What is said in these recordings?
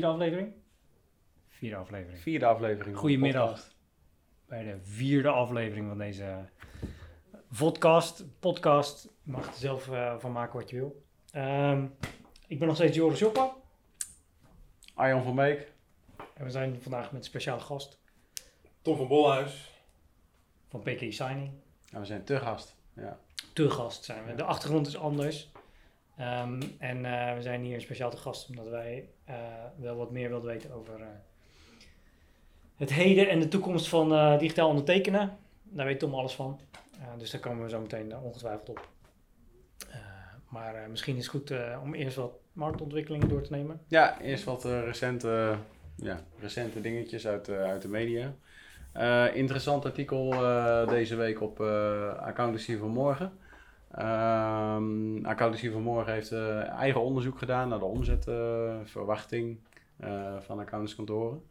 Vierde aflevering? Vierde aflevering. Vierde aflevering. Goedemiddag. podcast. Bij de vierde aflevering van deze vodcast, podcast. Je mag er zelf eh, van maken wat je wil. Ehm, ik ben nog steeds Joris Joppa. Arjan van Beek. En we zijn vandaag met een speciale gast Tom van Bolhuis. van PKI Signing. Nou, we zijn te gast. Ja. Te gast zijn we. De achtergrond is anders. Ehm, en eh, we zijn hier speciaal te gast omdat wij eh, wel wat meer wilden weten over eh, het heden en de toekomst van digitaal ondertekenen. Daar weet Tom alles van. Dus daar komen we zo meteen ongetwijfeld op. Maar misschien is het goed om eerst wat marktontwikkelingen door te nemen. ja, eerst wat recente, ja, recente dingetjes uit, uit de media. Interessant artikel deze week op Accountancy van Morgen. Ehm Accountancy van Morgen heeft eh, eigen onderzoek gedaan naar de omzetverwachting eh, van accountantskantoren.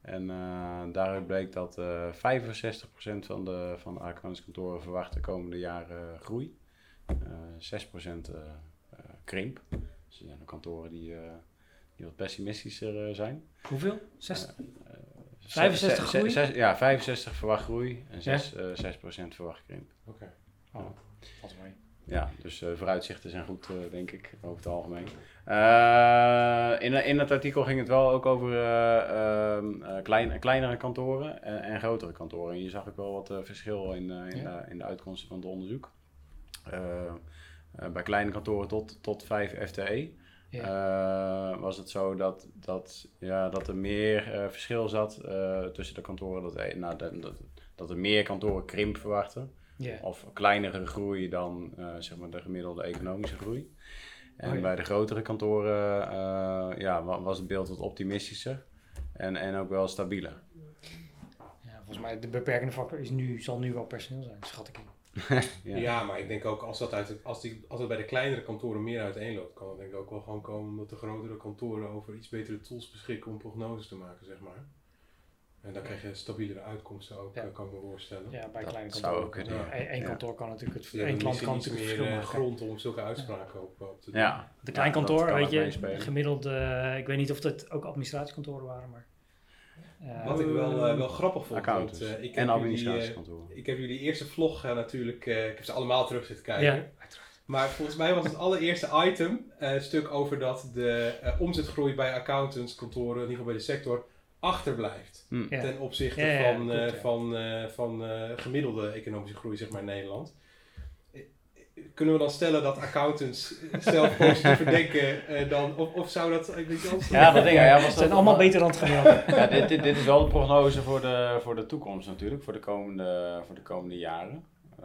En eh, daaruit bleek dat eh 65% van de, van de accountantskantoren verwachten de komende jaren groei. Eh 6% eh, eh, krimp. Dus er zijn ook kantoren die, eh, die wat pessimistischer zijn. Hoeveel? Zes? Eh, eh, 65 zes- groei? zes- ja, 65 verwacht groei en 6, eh, 6% verwacht krimp. Oké. Oh, valt mee. Ja, dus eh, vooruitzichten zijn goed, eh, denk ik, over het algemeen. Eh, in, in het artikel ging het wel ook over eh, ehm, eh, klein, kleinere kantoren en, en grotere kantoren. En je zag ook wel wat verschil in, in, Ja. de, in de uitkomsten van het onderzoek. Bij kleine kantoren tot, tot 5 FTE Ja. was het zo dat, dat, ja, dat er meer verschil zat tussen de kantoren. Dat, eh, nou, dat, dat, dat er meer kantoren krimp verwachten. Ja. Of kleinere groei dan eh, zeg maar de gemiddelde economische groei. En Oh ja. bij de grotere kantoren eh, ja, wa- was het beeld wat optimistischer. En, en ook wel stabieler. Ja, volgens mij de beperkende factor is nu, zal nu wel personeel zijn, schat ik in. Ja. Ja. maar ik denk ook als dat, uit, het- als, die, als het bij de kleinere kantoren meer uiteenloopt, kan het denk ik ook wel gewoon komen omdat de grotere kantoren over iets betere tools beschikken om prognoses te maken, zeg maar. En dan krijg je stabielere uitkomsten ook, Ja. eh, kan ik me voorstellen. Ja, bij Dat kleine zou kantoren. ook kunnen, ja. Eén kantoor kan natuurlijk het Je één hebt klant kan natuurlijk meer verschil eh, maken. grond om zulke uitspraken ook, op te doen. Ja. De klein kantoor, kan weet je, gemiddeld, eh, ik weet niet of het ook administratiekantoren waren, maar... eh, Wat ik wel, eh, wel grappig vond, want, eh, ik en eh, administratiekantoren. ik heb jullie eerste vlog eh, natuurlijk, eh, ik heb ze allemaal terug zitten kijken. ja, Maar volgens mij was het allereerste item eh, een stuk over dat de eh, omzetgroei bij accountants, kantoren, in ieder geval bij de sector, achterblijft. Hm. Ja. Ten opzichte Ja, ja, ja, van, klopt, eh, ja. van, eh, van eh, gemiddelde economische groei zeg maar, in Nederland. Kunnen we dan stellen dat accountants zelf positiever denken eh, dan, of, of zou dat beetje anders Ja, dat denk ik. Ja, was Ze dat zijn allemaal beter dan het gemiddelde. Ja, dit, dit, dit is wel de prognose voor de, voor de toekomst natuurlijk, voor de komende, voor de komende jaren. Eh,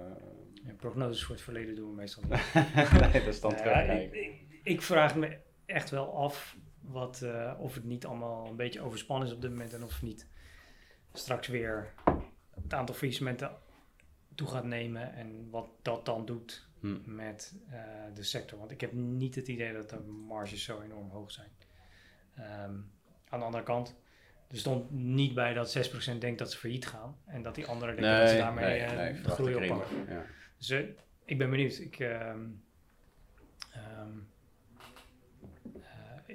Ja, prognoses voor het verleden doen we meestal niet. nee, dat is dan Ja, ik, terugkijken. ik, ik vraag me echt wel af wat, eh, of het niet allemaal een beetje overspannen is op dit moment en of niet straks weer het aantal faillissementen toe gaat nemen en wat dat dan doet Hm. met eh, de sector. Want ik heb niet het idee dat de marges zo enorm hoog zijn. Ehm, aan de andere kant, er stond niet bij dat 6% denkt dat ze failliet gaan en dat die anderen denken dat ze daarmee nee, eh, nee, de groei oppakken. Ja. Dus ik ben benieuwd. Ik, eh,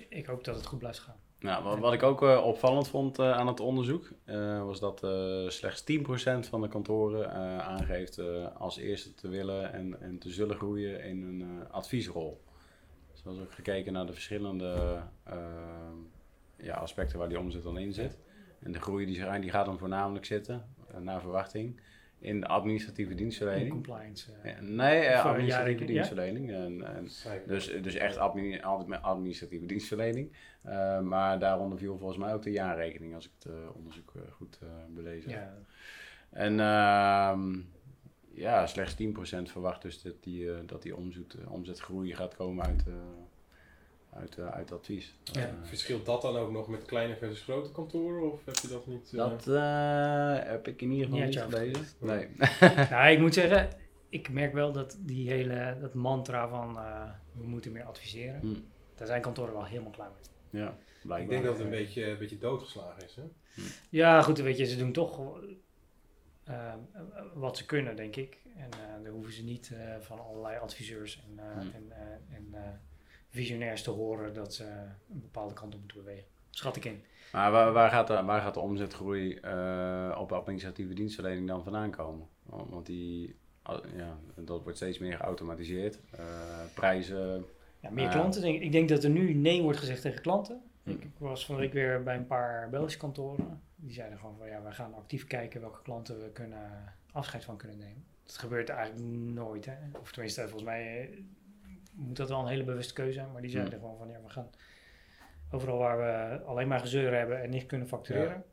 ik hoop dat het goed blijft gaan. Nou, wat, wat ik ook eh, opvallend vond eh, aan het onderzoek, eh, was dat slechts 10% van de kantoren aangeeft als eerste te willen en, en te zullen groeien in een adviesrol. Dus was ook gekeken naar de verschillende ja, aspecten waar die omzet dan in zit. En de groei die, die gaat dan voornamelijk zitten, naar verwachting, in de administratieve In dienstverlening. compliance. eh. Ja, Nee, Voor administratieve dienstverlening. En, en dus, dus echt admi- administratieve dienstverlening. Eh, maar daaronder viel volgens mij ook de jaarrekening, als ik het eh, onderzoek goed eh, belezen heb. ja. En ehm, ja, slechts 10% verwacht dus dat die, eh, dat die omzet, omzetgroei gaat komen uit, eh, uit, eh, uit advies. Ja. Eh, Verschilt dat dan ook nog met kleine versus grote kantoren of heb je dat niet? eh, dat eh, heb ik in ieder geval Niet gelezen. Nee. nou, ik moet zeggen, ik merk wel dat die hele dat mantra van eh, we moeten meer adviseren, Hm, daar zijn kantoren wel helemaal klaar mee. ja, blijkbaar. ik denk dat het een beetje, een beetje doodgeslagen is. Hè? Ja, goed, weet je, ze doen toch wat ze kunnen, denk ik. En eh dan hoeven ze niet eh, van allerlei adviseurs en, eh, Hmm. en, eh, en eh, visionairs te horen dat ze een bepaalde kant op moeten bewegen. schat ik in. Maar waar, waar, gaat de, waar gaat de omzetgroei eh, op administratieve dienstverlening dan vandaan komen? Want die, ja, dat wordt steeds meer geautomatiseerd. Eh, prijzen, Ja, meer Ja. klanten. Denk, ik. ik denk dat er nu nee wordt gezegd tegen klanten. Hm. Ik, ik was van de week weer bij een paar Belgische kantoren. Die zeiden gewoon van ja, wij gaan actief kijken welke klanten we kunnen afscheid van kunnen nemen. Dat gebeurt eigenlijk nooit. Hè? Of tenminste, volgens mij eh, moet dat wel een hele bewuste keuze zijn. Maar die zeiden Hm. gewoon van ja, we gaan overal waar we alleen maar gezeur hebben en niet kunnen factureren,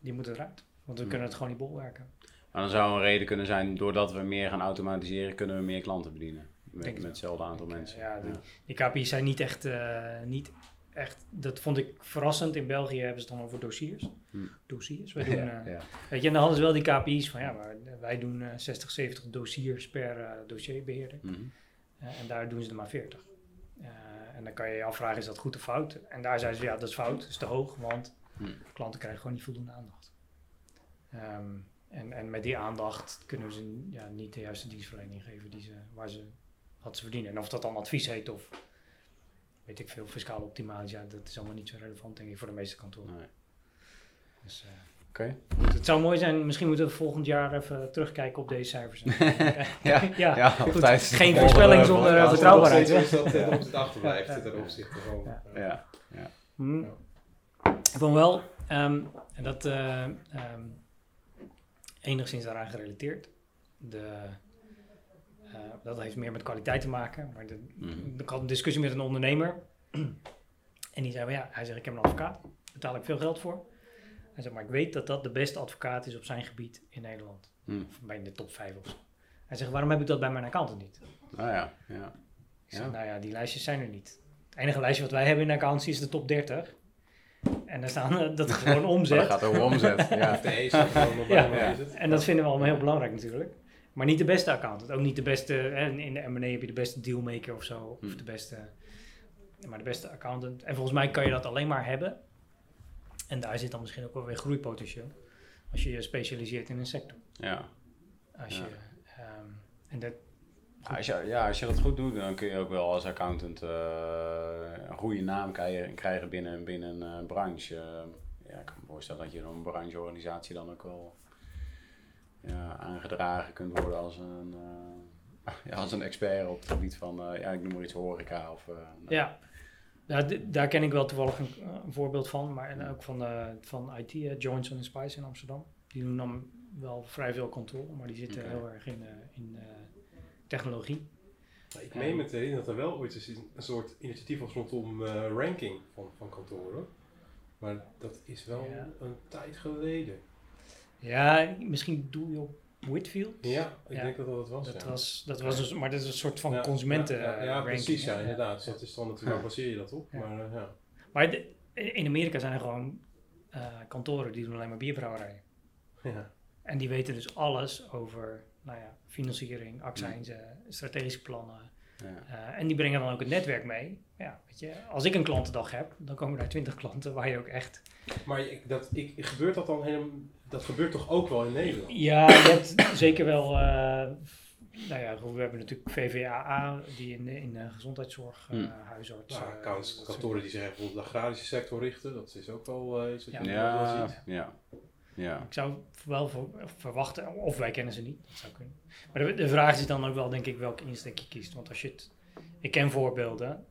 die moeten eruit. Want we Hm. kunnen het gewoon niet bolwerken. Maar dan zou een reden kunnen zijn, doordat we meer gaan automatiseren, kunnen we meer klanten bedienen. Met, hetzelfde aantal Ik, eh, mensen. ja, die- Die KPI's zijn niet echt, eh, niet echt, dat vond ik verrassend. In België hebben ze het dan over dossiers. Hm. Dossiers. Wij doen, Ja, eh, ja. Weet je, en dan hadden ze wel die KPI's van ja, maar wij doen eh, 60, 70 dossiers per eh, dossierbeheerder. Eh, en daar doen ze er maar 40. Eh, en dan kan je je afvragen, is dat goed of fout? En daar zeiden ze, ja, dat is fout, dat is te hoog, want Hm. klanten krijgen gewoon niet voldoende aandacht. Ehm, en, en met die aandacht kunnen we ze ja, niet de juiste dienstverlening geven die ze, waar ze, wat ze verdienen. En of dat dan advies heet of weet ik veel, fiscale optimalisatie, ja, dat is allemaal niet zo relevant denk ik voor de meeste kantoren. Nee. Dus, eh, Het zou mooi zijn, misschien moeten we volgend jaar even terugkijken op deze cijfers. Ja, ja, ja, goed. Geen voorspelling zonder, volgende- eh, betrouwbaarheid, Is dat ten opzichte achterblijft Ja. ten opzichte van... Ja. Hm. Ja. Ik vond wel, ehm, en dat eh, ehm, enigszins daaraan gerelateerd. De, eh, dat heeft meer met kwaliteit te maken. Maar de, Mhm. ik had een discussie met een ondernemer. en die zei, van, ja, hij zegt, ik heb een advocaat. Daar betaal ik veel geld voor. Hij zegt, maar ik weet dat dat de beste advocaat is op zijn gebied in Nederland. Hm. Of bij de top 5 of zo. Hij zegt, waarom heb ik dat bij mijn accountant niet? Nou ja, ja. Ik zeg, Ja. nou ja, die lijstjes zijn er niet. Het enige lijstje wat wij hebben in de accountancy is de top 30. En daar staan eh, dat is gewoon Maar dat omzet. gaat over omzet. Ja. E Ja. maar Ja. is het? En dat vinden we allemaal heel belangrijk natuurlijk. Maar niet de beste accountant. Ook niet de beste, hè, in de M&A heb je de beste dealmaker of zo. Of Hm. de beste, maar de beste accountant. En volgens mij kan je dat alleen maar hebben. En daar zit dan misschien ook wel weer groeipotentieel. Als je je specialiseert in een sector. Ja. Als Ja. je, ehm, en dat, Ja, Als je, ja, als je dat goed doet, dan kun je ook wel als accountant eh, een goede naam krijgen, binnen, binnen een eh, branche. Ja, ik kan me voorstellen dat je door een brancheorganisatie dan ook wel ja, aangedragen kunt worden als een, eh, ja, als een expert op het gebied van, ja, ik noem maar iets horeca. Of, Ja, ja d- daar ken ik wel toevallig een, een voorbeeld van. Maar en ook van, eh, van IT, eh, Johnson Spice in Amsterdam. Die doen dan wel vrij veel controle, maar die zitten heel erg in, eh, in eh, technologie. Maar Ik meen me te herinneren dat er wel ooit eens een soort initiatief was rondom eh, ranking van, van kantoren. Maar dat is wel Ja. een tijd geleden. Ja, misschien doe je op Whitfield. Ja, ik Ja. denk dat dat het was. Dat ja. was, dat was dus, maar dat is een soort van Ja, consumenten Ja, ja, ja, eh, precies, ja, inderdaad. Dus dat is dan natuurlijk, baseer je dat op? Ja. Maar eh, ja. Maar de- in Amerika zijn er gewoon eh, kantoren die doen alleen maar bierbrouwerijen. ja. En die weten dus alles over nou ja, financiering, accijnzen, strategische plannen. ja. Eh, en die brengen dan ook het netwerk mee. Ja, weet je, als ik een klantendag heb, dan komen daar twintig klanten waar je ook echt... Maar ik, dat, ik, gebeurt dat dan helemaal... Dat gebeurt toch ook wel in Nederland? Ja, je hebt zeker wel... eh, nou ja, we hebben natuurlijk VVAA, die in de, in de gezondheidszorg, eh, Hmm. huisarts... Nou, eh, kantoren die zich bijvoorbeeld op de agrarische sector richten, dat is ook wel eh, iets wat Ja. je Ja, wel ja, ziet. ja, ja. Ik zou wel ver- verwachten, of wij kennen ze niet, dat zou kunnen. Maar de, de vraag is dan ook wel, denk ik, welke insteek je kiest. Want als je het, ik ken voorbeelden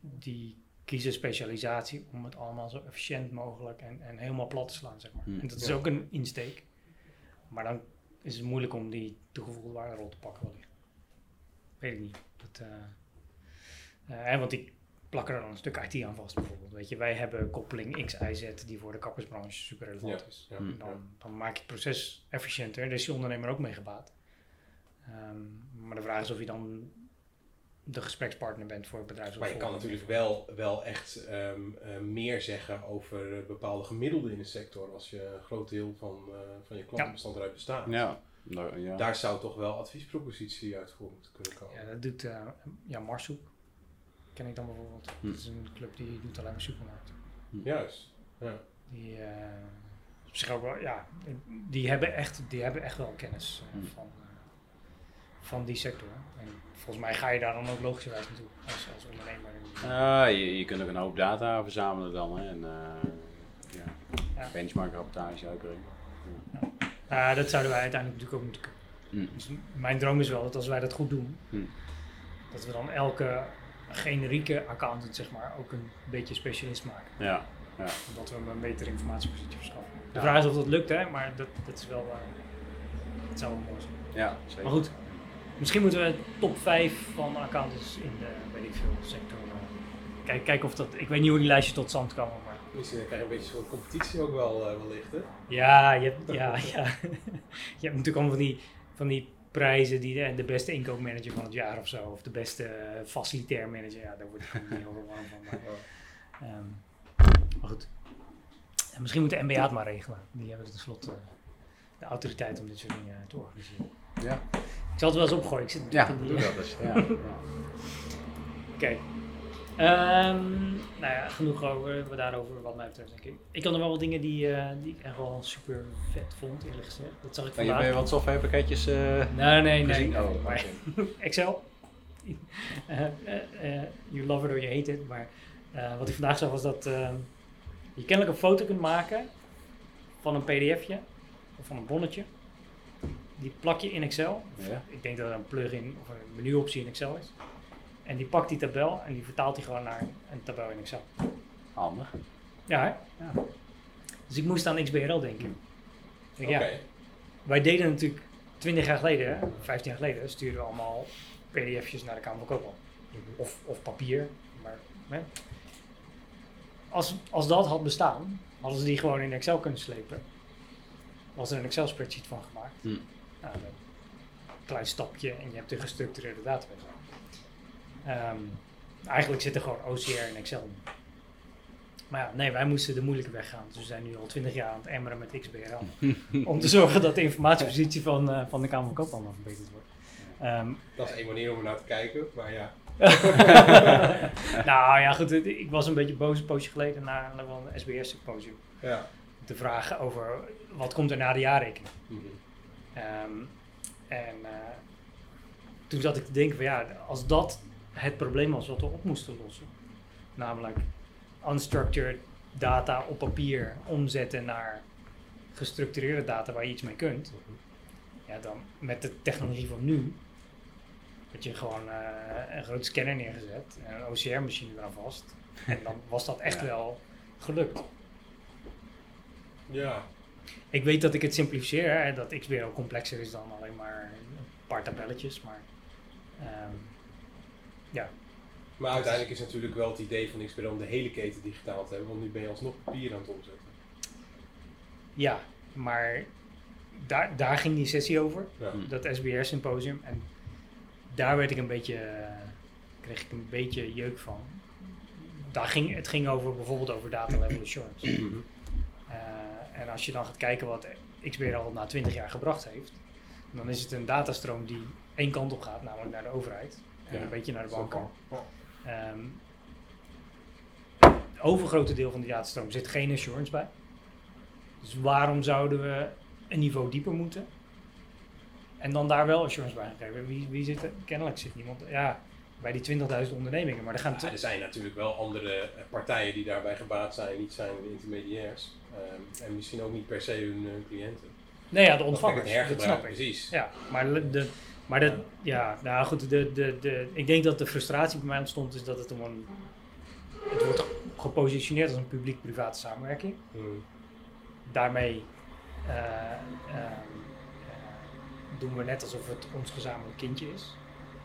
die kiezen specialisatie om het allemaal zo efficiënt mogelijk en, en helemaal plat te slaan, zeg maar. Hmm. En dat is Ja. ook een insteek. Maar dan is het moeilijk om die toegevoegde waarderol te pakken wellicht. Weet ik niet. Dat, eh, eh, hè, want die plakken er dan een stuk IT aan vast bijvoorbeeld. Weet je, wij hebben koppeling X, Y, Z die voor de kappersbranche super relevant Ja, is. ja, dan, dan maak je het proces efficiënter. Daar is die ondernemer ook mee gebaat. Ehm, maar de vraag is of je dan de gesprekspartner bent voor het bedrijf. Maar je kan natuurlijk wel, wel echt ehm, eh, meer zeggen over eh, bepaalde gemiddelden in de sector als je een groot deel van, eh, van je klantenbestand eruit bestaat. Ja, nou, ja. Daar zou toch wel adviespropositie uit voor moeten kunnen komen. Ja, dat doet eh ja, Marshoek. Ken ik dan bijvoorbeeld. Hm. Dat is een club die doet alleen maar supermarkten. Juist. Ja. Die, eh, op zich ook wel, ja, die hebben echt, die hebben echt wel kennis Hm. van, van die sector. En volgens mij ga je daar dan ook logischerwijs naartoe als, als ondernemer. Ah, je, je kunt ook een hoop data verzamelen dan hè, en eh ja, Ja. benchmark rapportage uitbrengen. Ah, dat zouden wij uiteindelijk natuurlijk ook moeten kunnen. Hm. Dus mijn droom is wel dat als wij dat goed doen, Hm. dat we dan elke generieke accountant zeg maar ook een beetje specialist maken. Ja, Omdat we hem een betere informatiepositie verschaffen. De Ja. vraag is of dat lukt hè, maar dat, dat is wel, eh, dat zou wel mooi zijn. ja zeker. Maar goed, misschien moeten we top 5 van accountants in de, weet ik veel, sector. eh, Kijk, kijk of dat, ik weet niet hoe die lijstjes tot stand komen, maar Misschien krijg je een beetje zo'n competitie ook wel eh, wellicht, hè? ja, je hebt, ja, ja. je hebt natuurlijk allemaal van die, van die prijzen, die de, de beste inkoopmanager van het jaar of zo, of de beste eh, facilitair manager, ja, daar word ik niet heel warm van. Maar, ehm, maar goed, En misschien moet de NBA het maar regelen. Die hebben tenslotte eh, de autoriteit om dit soort dingen te organiseren. Ja, Ik zal het wel eens opgooien. Ik zit ja in doe die- dat eens. Ja, ja. Oké. Ehm, nou ja, genoeg over, we daarover wat mij betreft, denk ik. Ik had nog wel wat dingen die, eh, die ik echt wel super vet vond, eerlijk gezegd. Dat zag ik vandaag. ben je wat softwarepakketjes eh Nee, nee, nee. gezien? nee, Oh, maar-. Excel. Eh, eh, eh, you love it or you hate it. Maar eh, wat ik vandaag zag was dat ehm, je kennelijk een foto kunt maken van een pdfje of van een bonnetje. Die plak je in Excel. Ja. Ik denk dat het een plugin of een menuoptie in Excel is. En die pakt die tabel en die vertaalt die gewoon naar een tabel in Excel. Handig. Ja, hè? Ja. Dus ik moest aan XBRL denken. Denk, Oké. ja, wij deden natuurlijk 20 jaar geleden, hè, 15 jaar geleden, stuurden we allemaal pdf'jes naar de Kamer van Koophandel. Of, of papier. Maar, hè. Als, als dat had bestaan, hadden ze die gewoon in Excel kunnen slepen. Was er een Excel spreadsheet van gemaakt. Hm. Nou, een klein stapje en je hebt een gestructureerde database. Ehm, eigenlijk zit er gewoon OCR in Excel. Maar ja, nee, wij moesten de moeilijke weg gaan. Dus we zijn nu al 20 jaar aan het emmeren met XBRL. om te zorgen dat de informatiepositie van, eh, van de Kamer van Koophandel verbeterd wordt. Ehm, Dat is één manier om er naar te kijken, maar ja. nou ja, goed. Ik was een beetje boos een poosje geleden naar, wel een SBS-symposium. ja. Te vragen over wat komt er na de jaarrekening. Mhm. Ehm, en eh, toen zat ik te denken van ja, als dat het probleem was wat we op moesten lossen. Namelijk unstructured data op papier omzetten naar gestructureerde data waar je iets mee kunt. Ja, dan met de technologie van nu, dat je gewoon eh, een grote scanner neergezet en een OCR-machine eraan vast. En dan was dat echt Ja. wel gelukt. Ja. Ik weet dat ik het simplificeer, hè, dat XBRL complexer is dan alleen maar een paar tabelletjes, maar ehm, ja. Maar uiteindelijk is natuurlijk wel het idee van XBRL om de hele keten digitaal te hebben, want nu ben je alsnog papier aan het omzetten. ja, maar daar, daar ging die sessie over, Ja. Hm. dat SBR symposium, en daar werd ik een beetje, kreeg ik een beetje jeuk van. Daar ging, het ging over bijvoorbeeld over data level assurance. En als je dan gaat kijken wat XBRL na 20 jaar gebracht heeft, dan is het een datastroom die één kant op gaat, namelijk naar de overheid en Ja, een beetje naar de banken. kan. Ehm, het overgrote deel van die datastroom zit geen assurance bij. Dus waarom zouden we een niveau dieper moeten? En dan daar wel assurance bij gaan geven. Wie, wie zit er? Kennelijk zit niemand. Ja, bij die 20.000 ondernemingen. Maar er gaan. Ja, er zijn natuurlijk wel andere eh, partijen die daarbij gebaat zijn, niet zijn de intermediairs. Ehm, en misschien ook niet per se hun, hun cliënten. nee, ja, de ontvangers. Dat snap ik. precies. Ja, maar de, maar de, ja, nou goed, de, de, de, ik denk dat de frustratie bij mij ontstond is dat het om een, het wordt gepositioneerd als een publiek-private samenwerking. Hmm. Daarmee eh, ehm, eh, doen we net alsof het ons gezamenlijk kindje is,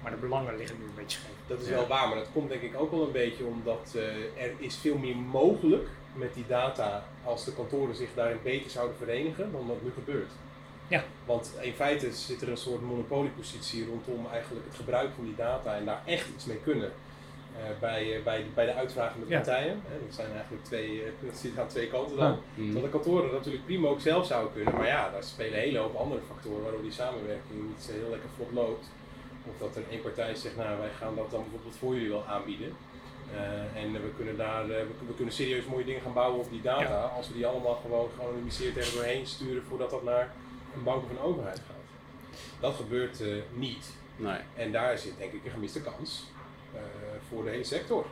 maar de belangen liggen nu een beetje scheef. Dat is Ja. wel waar, maar dat komt denk ik ook wel een beetje omdat eh, er is veel meer mogelijk met die data als de kantoren zich daarin beter zouden verenigen dan wat nu gebeurt. Ja. Want in feite zit er een soort monopoliepositie rondom eigenlijk het gebruik van die data en daar echt iets mee kunnen. eh, bij, eh, bij, bij de uitvragende Ja. partijen. Hè, dat zijn eigenlijk twee, eh, dat zit aan twee kanten dan. Mhm. Terwijl de kantoren dat natuurlijk prima ook zelf zouden kunnen, maar ja, daar spelen een hele hoop andere factoren waardoor die samenwerking niet zo heel lekker vlot loopt. Of dat er één partij zegt, nou wij gaan dat dan bijvoorbeeld voor jullie wel aanbieden. Eh, en we kunnen daar, eh, we, we kunnen serieus mooie dingen gaan bouwen op die data als we die allemaal gewoon geanonimiseerd er doorheen sturen voordat dat naar een bank of een overheid gaat. Dat gebeurt eh, niet. Nee. En daar zit denk ik een gemiste kans voor de hele sector.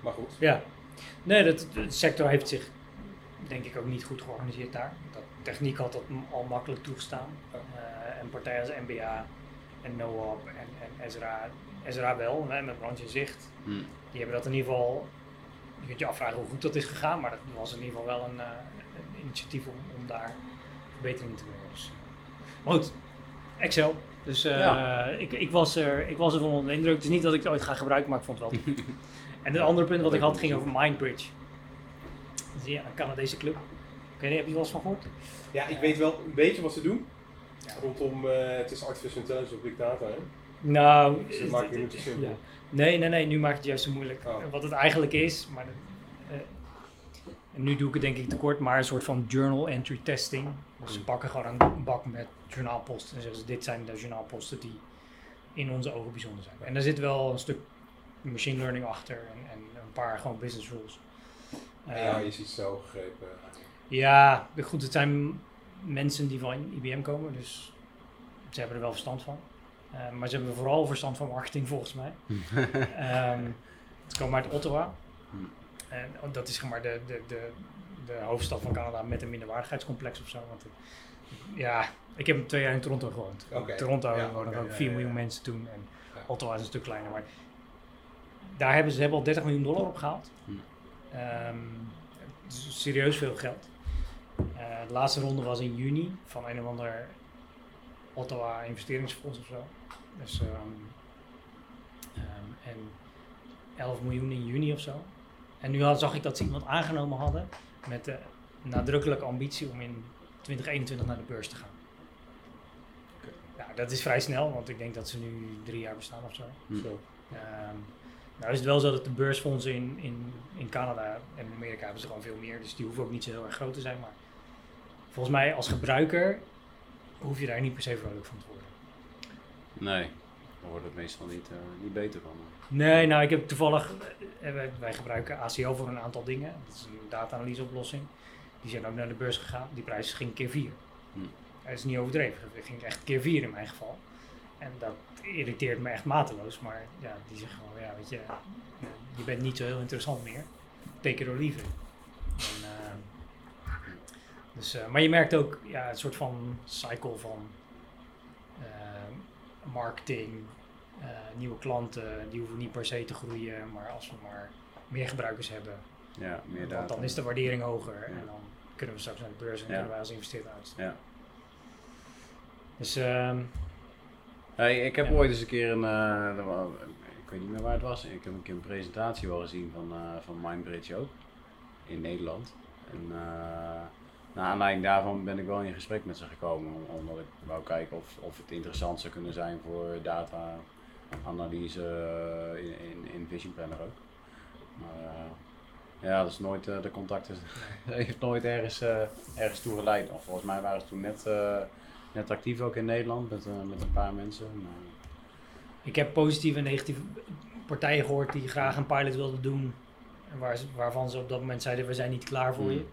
Maar goed. Ja. Nee, dat, de sector heeft zich denk ik ook niet goed georganiseerd daar. Dat techniek had dat al makkelijk toegestaan. Ja. Eh, en partijen als NBA en NOAP en, en Ezra, Ezra wel, hè, met Branche in Zicht. Hm. Die hebben dat in ieder geval, je kunt je afvragen hoe goed dat is gegaan, maar dat was in ieder geval wel een, eh, een initiatief om, om daar verbetering in te brengen. Dus, eh, maar goed, Excel. Dus eh, Ja. ik, ik, was er, ik was er van onder de indruk. Het is niet dat ik het ooit ga gebruiken, maar ik vond het wel. En het andere punt wat ik had ging over Mindbridge. Dat is ja, een Canadese club. Ik weet niet, heb je er wel eens van gehoord? Ja, ik weet wel een beetje wat ze doen. Ja. Rondom, eh, het is artificial intelligence op big data. Hè? Nou, Dus dat maakt het niet te simpel. ja. nee, nee, nee, nu maakt het juist zo moeilijk. Oh. Wat het eigenlijk is, maar eh, en nu doe ik het denk ik tekort, maar een soort van journal entry testing. Dus ze Mm. pakken gewoon een bak met journaalposten en zeggen ze, dit zijn de journaalposten die in onze ogen bijzonder zijn. En daar zit wel een stuk machine learning achter en, en een paar gewoon business rules. Ja, je ziet zo gegrepen. Ja, goed, het zijn mensen die van IBM komen, dus ze hebben er wel verstand van. Eh, maar ze hebben vooral verstand van marketing volgens mij. Ehm ze komen uit Ottawa. Hmm. En dat is zeg maar de, de, de, de hoofdstad van Canada met een minderwaardigheidscomplex of zo. Want het- ja, ik heb twee jaar in Toronto gewoond. Toronto Ja, wonen ook ja, 4 ja, miljoen mensen toen. En. Ottawa is een stuk kleiner. Maar daar hebben ze hebben al 30 miljoen dollar opgehaald. Hmm. Ehm, het serieus veel geld. Eh, de laatste ronde was in juni van een of ander Ottawa investeringsfonds of zo. Dus, ehm, ehm, en 11 miljoen in juni of zo. En nu had, zag ik dat ze iemand aangenomen hadden met de nadrukkelijke ambitie om in 2021 naar de beurs te gaan. Oké. Ja, dat is vrij snel, want ik denk dat ze nu drie jaar bestaan of zo. Hm. Zo. Ehm, nou is het wel zo dat de beursfondsen in, in, in Canada en Amerika hebben ze gewoon veel meer. Dus die hoeven ook niet zo heel erg groot te zijn. Maar volgens mij als gebruiker hoef je daar niet per se vrolijk van te worden. Nee, daar wordt het meestal niet, eh, niet beter van. Nee, nou ik heb toevallig, eh, wij, wij gebruiken ACL voor een aantal dingen. Dat is een data-analyse oplossing. Die zijn ook naar de beurs gegaan. Die prijs ging keer 4. Hm. Dat is niet overdreven. Het ging echt keer 4 in mijn geval. En dat irriteert me echt mateloos. Maar ja, die zeggen gewoon, ja, weet je, eh, je bent niet zo heel interessant meer. Take it or leave it. Dus, eh, maar je merkt ook ja, een soort van cycle van eh, marketing, eh, nieuwe klanten, die hoeven niet per se te groeien, maar als we maar meer gebruikers hebben, Ja, meer data. want dan is de waardering hoger Ja. en dan kunnen we straks naar de beurs en Ja. kunnen wij als investeerder. Ja. Dus ehm, Hey, ik heb ooit eens een keer een, ik weet niet meer waar het was, ik heb een keer een presentatie wel gezien van, van Mindbridge ook, in Nederland. En uh, naar aanleiding daarvan ben ik wel in gesprek met ze gekomen, om- omdat ik wou kijken of, of het interessant zou kunnen zijn voor data-analyse eh, in, in, in Vision Planner ook. Maar eh, ja, dat is nooit, eh, de contacten heeft nooit ergens, eh, ergens toe geleid. Of volgens mij waren ze toen net... net actief ook in Nederland met, met een paar mensen. Maar, ik heb positieve en negatieve partijen gehoord die graag een pilot wilden doen, en waar, waarvan ze op dat moment zeiden we zijn niet klaar voor je.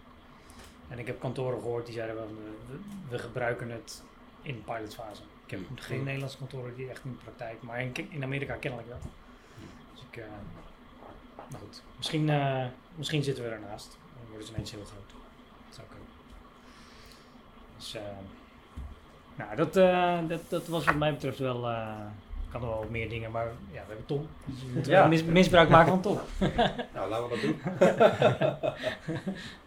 En ik heb kantoren gehoord die zeiden wel, we, we gebruiken het in pilotfase. Ik heb Hmm. geen Nederlandse kantoren die echt in de praktijk, maar in, in Amerika kennelijk wel. Dus ik, eh, nou goed, misschien, eh, misschien zitten we ernaast. Dan worden ze ineens heel groot. Dat zou kunnen. Dus, eh, nou, dat, eh, dat, dat was wat mij betreft wel, eh, kan er wel wat meer dingen, maar ja, we hebben Tom. Dus we Ja. mis- misbruik maken van Tom. Nou, laten we dat doen.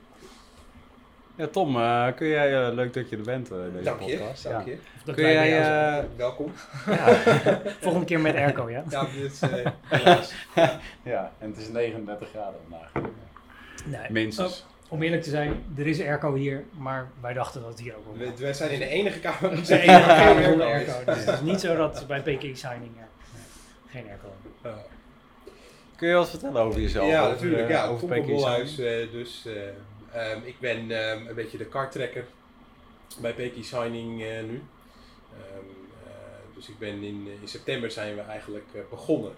Ja, Tom, eh, kun jij, eh, leuk dat je er bent in deze Dank je. podcast. Dank ja. je. Of dat Kun jij, jou zijn. eh, Welkom. Volgende keer met airco, ja? Ja, dit is eh, helaas. ja, en het is 39 graden vandaag. Nee. Minstens. Oh, om eerlijk te zijn, er is airco hier, maar wij dachten dat het hier ook wel was. wij zijn in de enige kamer. Het is de enige kamer zonder Ja. airco. Dus het is niet zo dat bij PK Signing eh, geen airco hebben. Ja. Kun je wat vertellen over jezelf? Ja, over, natuurlijk. Ja, over PK. Signing? eh, dus eh, ehm, ik ben ehm, een beetje de karttrekker bij Peky Signing eh, nu. Ehm, eh, dus ik ben in, in september zijn we eigenlijk eh, begonnen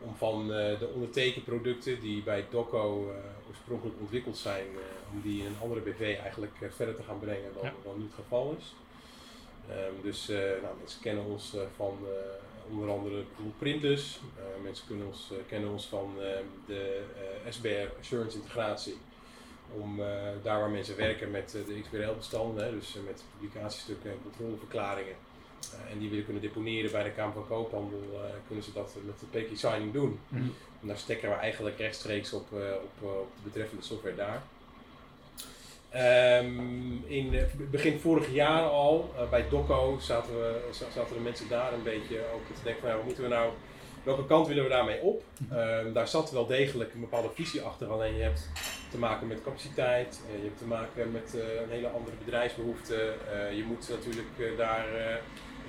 om van eh, de ondertekenproducten die bij Doco eh, oorspronkelijk ontwikkeld zijn, eh, om die in een andere BV eigenlijk eh, verder te gaan brengen dan, Ja. dan nu het geval is. Dus eh, nou, mensen kennen ons eh, van eh, onder andere Printers. Eh, mensen kunnen ons, eh, kennen ons van de eh, SBR Assurance Integratie. Om eh, daar waar mensen werken met eh, de XBRL-bestanden, dus eh, met publicatiestukken en controleverklaringen. en die willen kunnen deponeren bij de Kamer van Koophandel, kunnen ze dat met de PK Signing doen. Mhm. En daar stekken we eigenlijk rechtstreeks op, op, op de betreffende software daar. Ehm, in begin vorig jaar al, bij Doco, zaten, we, za- zaten de mensen daar een beetje over te denken van nou, wat moeten we nou, welke kant willen we daarmee op? Ehm, daar zat wel degelijk een bepaalde visie achter, alleen je hebt te maken met capaciteit, eh, je hebt te maken met eh, een hele andere bedrijfsbehoefte. Eh, je moet natuurlijk daar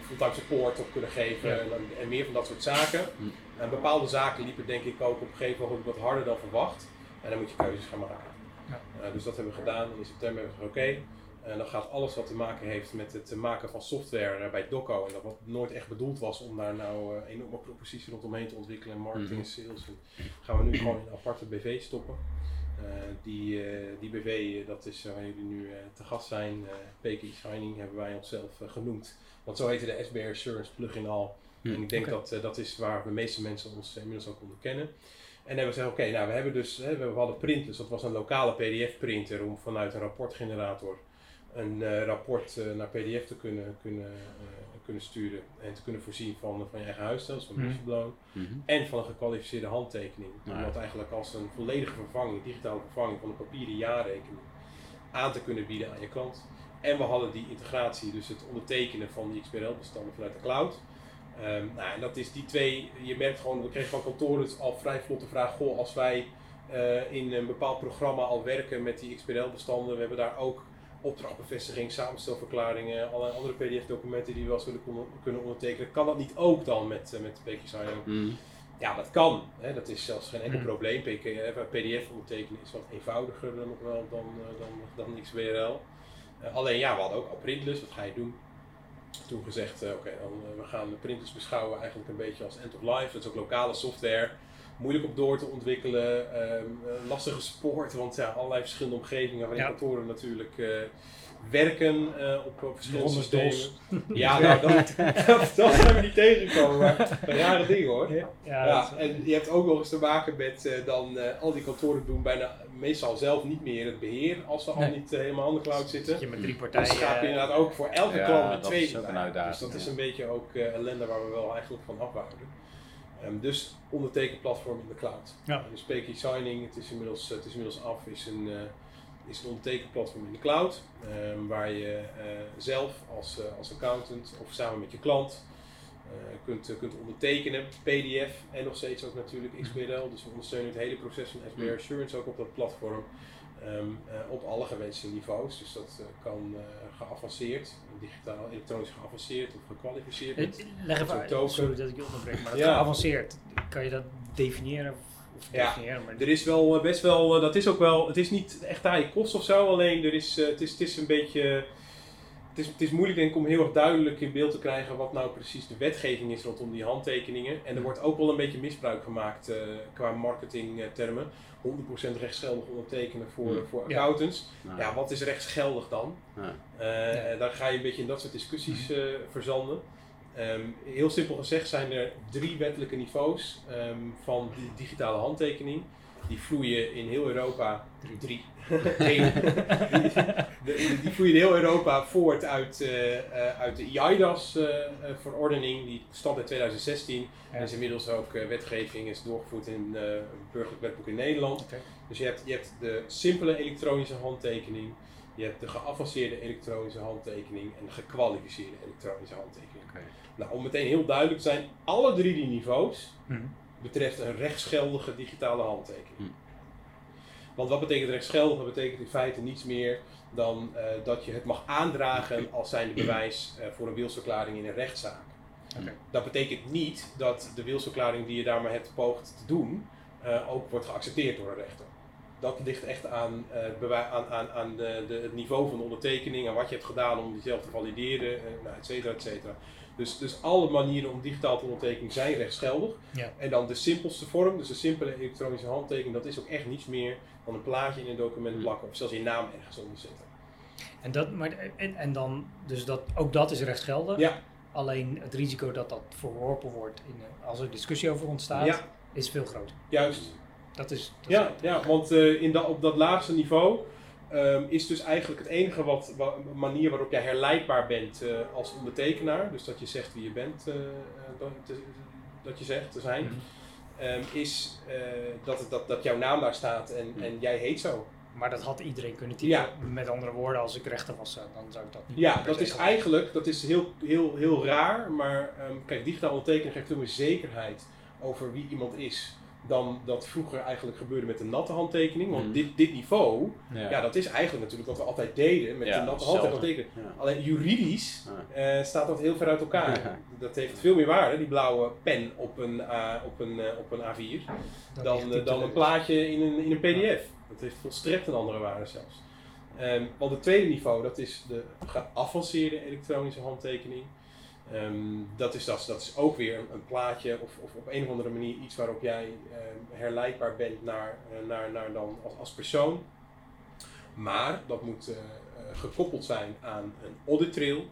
fulltime support op kunnen geven Ja. en, en meer van dat soort zaken. En bepaalde zaken liepen denk ik ook op een gegeven moment wat harder dan verwacht. En dan moet je keuzes gaan maken. Ja. Dus dat hebben we gedaan. In september hebben we gezegd oké. En dan gaat alles wat te maken heeft met het maken van software eh, bij Doco. En dat wat nooit echt bedoeld was om daar nou eh, enorme propositie rondomheen te ontwikkelen. En marketing en Mhm. sales. En gaan we nu gewoon in een aparte BV stoppen. Eh, die, die BV, dat is waar jullie nu te gast zijn. PKI Signing hebben wij onszelf genoemd. Want zo heette de SBR Assurance plugin al. Hm, En ik denk dat dat is waar de meeste mensen ons inmiddels ook onder kennen. En hebben we gezegd, oké, nou we hebben dus, hè, we hadden printers, dat was een lokale PDF-printer om vanuit een rapportgenerator een eh, rapport eh, naar PDF te kunnen, kunnen, eh, kunnen sturen en te kunnen voorzien van, van je eigen huisstijl, dus van Mhm. en van een gekwalificeerde handtekening. Ja. Om dat eigenlijk als een volledige vervanging, digitale vervanging van een papieren jaarrekening aan te kunnen bieden aan je klant. En we hadden die integratie, dus het ondertekenen van die XBRL-bestanden vanuit de cloud. Ehm, nou, en dat is die twee, je merkt gewoon, we kregen van kantoren dus al vrij vlot de vraag, goh, als wij eh, in een bepaald programma al werken met die XBRL-bestanden, we hebben daar ook opdrachtbevestiging, samenstelverklaringen, allerlei andere PDF-documenten die we wel eens willen kunnen ondertekenen, kan dat niet ook dan met, eh, met PKSign? Mhm. Ja, dat kan. Hè. Dat is zelfs geen enkel Hmm. probleem. PK, eh, PDF ondertekenen is wat eenvoudiger dan, nog wel dan, eh, dan, dan XBRL. Eh, alleen ja, we hadden ook al printless. Wat ga je doen? Toen gezegd, oké, dan we gaan de printers beschouwen eigenlijk een beetje als end of life. Dat is ook lokale software. Moeilijk op door te ontwikkelen. ehm, eh, lastige support, want ja, allerlei verschillende omgevingen waarin Ja. kantoren natuurlijk eh, werken eh, op, op verschillende systemen. Ja, nou, dat, dat, dat zijn we niet tegengekomen, maar een rare ding hoor. Ja, Ja, dat is- en je hebt ook nog eens te maken met eh, dan eh, al die kantoren doen bijna meestal zelf niet meer het beheer als ze al niet helemaal aan de cloud zitten. je met drie Dus partijen. schaap je inderdaad ook voor elke Ja, klant uitdaging, Dus dat is een beetje ook eh, ellende waar we wel eigenlijk van afwouden. Ehm, dus ondertekenplatform in de cloud. Ja. Dus PK Signing, het is inmiddels, het is inmiddels af, is een, eh, is een ondertekenplatform in de cloud. ehm, waar je eh, zelf als, eh, als accountant of samen met je klant eh, kunt, kunt ondertekenen, PDF en nog steeds ook natuurlijk XBRL. Dus we ondersteunen het hele proces van SBR Mm. Assurance ook op dat platform. Ehm, eh, op alle gewenste niveaus. Dus dat eh, kan eh, geavanceerd, digitaal, elektronisch geavanceerd of gekwalificeerd. Het- Leg even uit, token. sorry dat ik je onderbreek, maar Ja. geavanceerd, kan je dat definiëren? Of Ja. definiëren, maar Er is wel best wel, dat is ook wel, het is niet echt aan je kost of zo, alleen er is, het, is, het is een beetje, het is, het is moeilijk denk ik om heel erg duidelijk in beeld te krijgen wat nou precies de wetgeving is rondom die handtekeningen. En er wordt ook wel een beetje misbruik gemaakt eh, qua marketingtermen. 100% rechtsgeldig ondertekenen voor, Hmm. voor accountants. Ja, wat is rechtsgeldig dan? ja. Eh, Ja. Daar ga je een beetje in dat soort discussies eh, verzanden. Ehm, heel simpel gezegd zijn er drie wettelijke niveaus ehm, van die digitale handtekening. Die vloeien in heel Europa. Drie. Eén. die, die vloeien in heel Europa voort uit, eh, eh, uit de IAIDAS-verordening. die stond in 2016. Ja. En is inmiddels ook eh, wetgeving is doorgevoerd in eh, een burgerlijk wetboek in Nederland. Dus je hebt, je hebt de simpele elektronische handtekening. Je hebt de geavanceerde elektronische handtekening en de gekwalificeerde elektronische handtekening. Nou, om meteen heel duidelijk te zijn, alle drie die niveaus Mhm. Betreft een rechtsgeldige digitale handtekening. Hm. Want wat betekent rechtsgeldig? Dat betekent in feite niets meer dan eh, dat je het mag aandragen als zijnde bewijs eh, voor een wilsverklaring in een rechtszaak. Dat betekent niet dat de wilsverklaring die je daarmee hebt poogd te doen, eh, ook wordt geaccepteerd door een rechter. Dat ligt echt aan, aan, aan, aan de, de, het niveau van de ondertekening en wat je hebt gedaan om die zelf te valideren, nou, et cetera, et cetera. Dus, dus alle manieren om digitaal te ondertekenen zijn rechtsgeldig. Ja. En dan de simpelste vorm, dus de simpele elektronische handtekening, dat is ook echt niets meer dan een plaatje in een document Hmm. plakken of zelfs je naam ergens onder zetten. En, dat, maar, en, en dan, dus dat, ook dat is rechtsgeldig. Ja. Alleen het risico dat dat verworpen wordt in, een- als er discussie over ontstaat, Ja. is veel groter. Juist. Dat is, dat Ja, is- ja want eh, in dat op dat laagste niveau ehm, is dus eigenlijk het enige wat, wa- manier waarop jij herleidbaar bent eh, als ondertekenaar. Dus dat je zegt wie je bent, eh, eh, dat, te- dat je zegt te zijn. Mhm. ehm, is eh, dat, het- dat, dat jouw naam daar staat en, en jij heet zo. Maar dat had iedereen kunnen typen. Ja. Met andere woorden, als ik rechter was, dan zou ik dat niet Ja, dat is eigenlijk dat is heel, heel, heel raar. Maar ehm, kijk, digitaal ondertekenen geeft meer zekerheid over wie iemand is. Dan dat vroeger eigenlijk gebeurde met de natte handtekening. Want Mhm. dit, dit niveau, Ja. ja. dat is eigenlijk natuurlijk wat we altijd deden met Ja, de natte handtekening. Ja. Alleen juridisch Ja. eh, staat dat heel ver uit elkaar. Ja. Dat heeft veel meer waarde, die blauwe pen op een, A- op een, eh, op een A4, Dat dan, eh, dan een plaatje in een, in een PDF. Dat heeft volstrekt een andere waarde zelfs. Ehm, want het tweede niveau, dat is de geavanceerde elektronische handtekening. Ehm, dat, is, dat, dat is ook weer een, plaatje of, of op een of andere manier iets waarop jij ehm, herleidbaar bent naar, eh, naar, naar dan als, als persoon. Maar dat moet eh, eh, gekoppeld zijn aan een audit trail.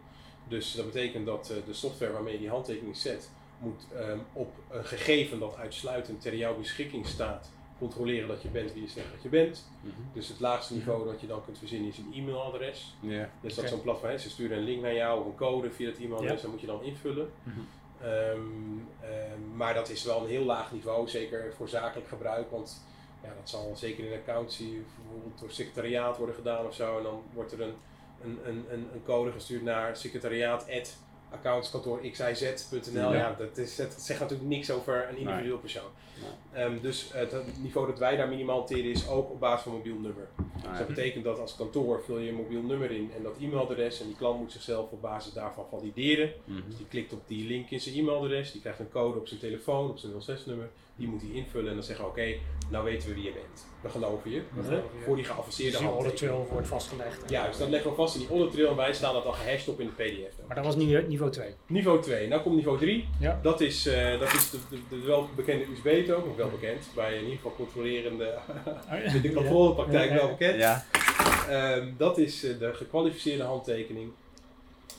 Dus dat betekent dat de software waarmee je die handtekening zet, moet ehm, op een gegeven dat uitsluitend ter jouw beschikking staat, controleren dat je bent wie je zegt dat je bent. Mhm. Dus het laagste niveau dat je dan kunt verzinnen is een e-mailadres. Ja. Dus dat Oké. zo'n platform, ze sturen een link naar jou of een code via het e-mailadres, Ja. dat moet je dan invullen. Mhm. Ehm, ehm, maar dat is wel een heel laag niveau, zeker voor zakelijk gebruik, want ja, dat zal zeker in accountie bijvoorbeeld door secretariaat worden gedaan of zo. En dan wordt er een, een, een, een, code gestuurd naar secretariaat.accountskantoor xyz.nl. Ja. Ja, dat, is, dat zegt natuurlijk niks over een individueel persoon. Ehm, dus het, niveau dat wij daar minimaal hanteren is ook op basis van mobiel nummer. Dus Ah, dat betekent dat als kantoor vul je een mobiel nummer in en dat e-mailadres en die klant moet zichzelf op basis daarvan valideren. Mhm. Dus die klikt op die link in zijn e-mailadres, die krijgt een code op zijn telefoon, op zijn 06-nummer. Die moet hij invullen en dan zeggen we oké, nou weten we wie je bent. We geloven je. We hè, geloven je. Voor die Dus geavanceerde die audit handtekening. trail wordt vastgelegd. Ja, dus dat leggen we vast in die audit trail en wij staan dat dan gehashed op in de pdf. dan. Maar dat was niveau, niveau 2. Niveau 2, nou komt niveau 3. Ja. Dat is, eh, dat is de, de, de wel bekende USB-toon, of wel bekend, bij in ieder geval controlerende, in de controlepraktijk Ja, ja. wel bekend. Ja. Ehm, dat is eh, de gekwalificeerde handtekening.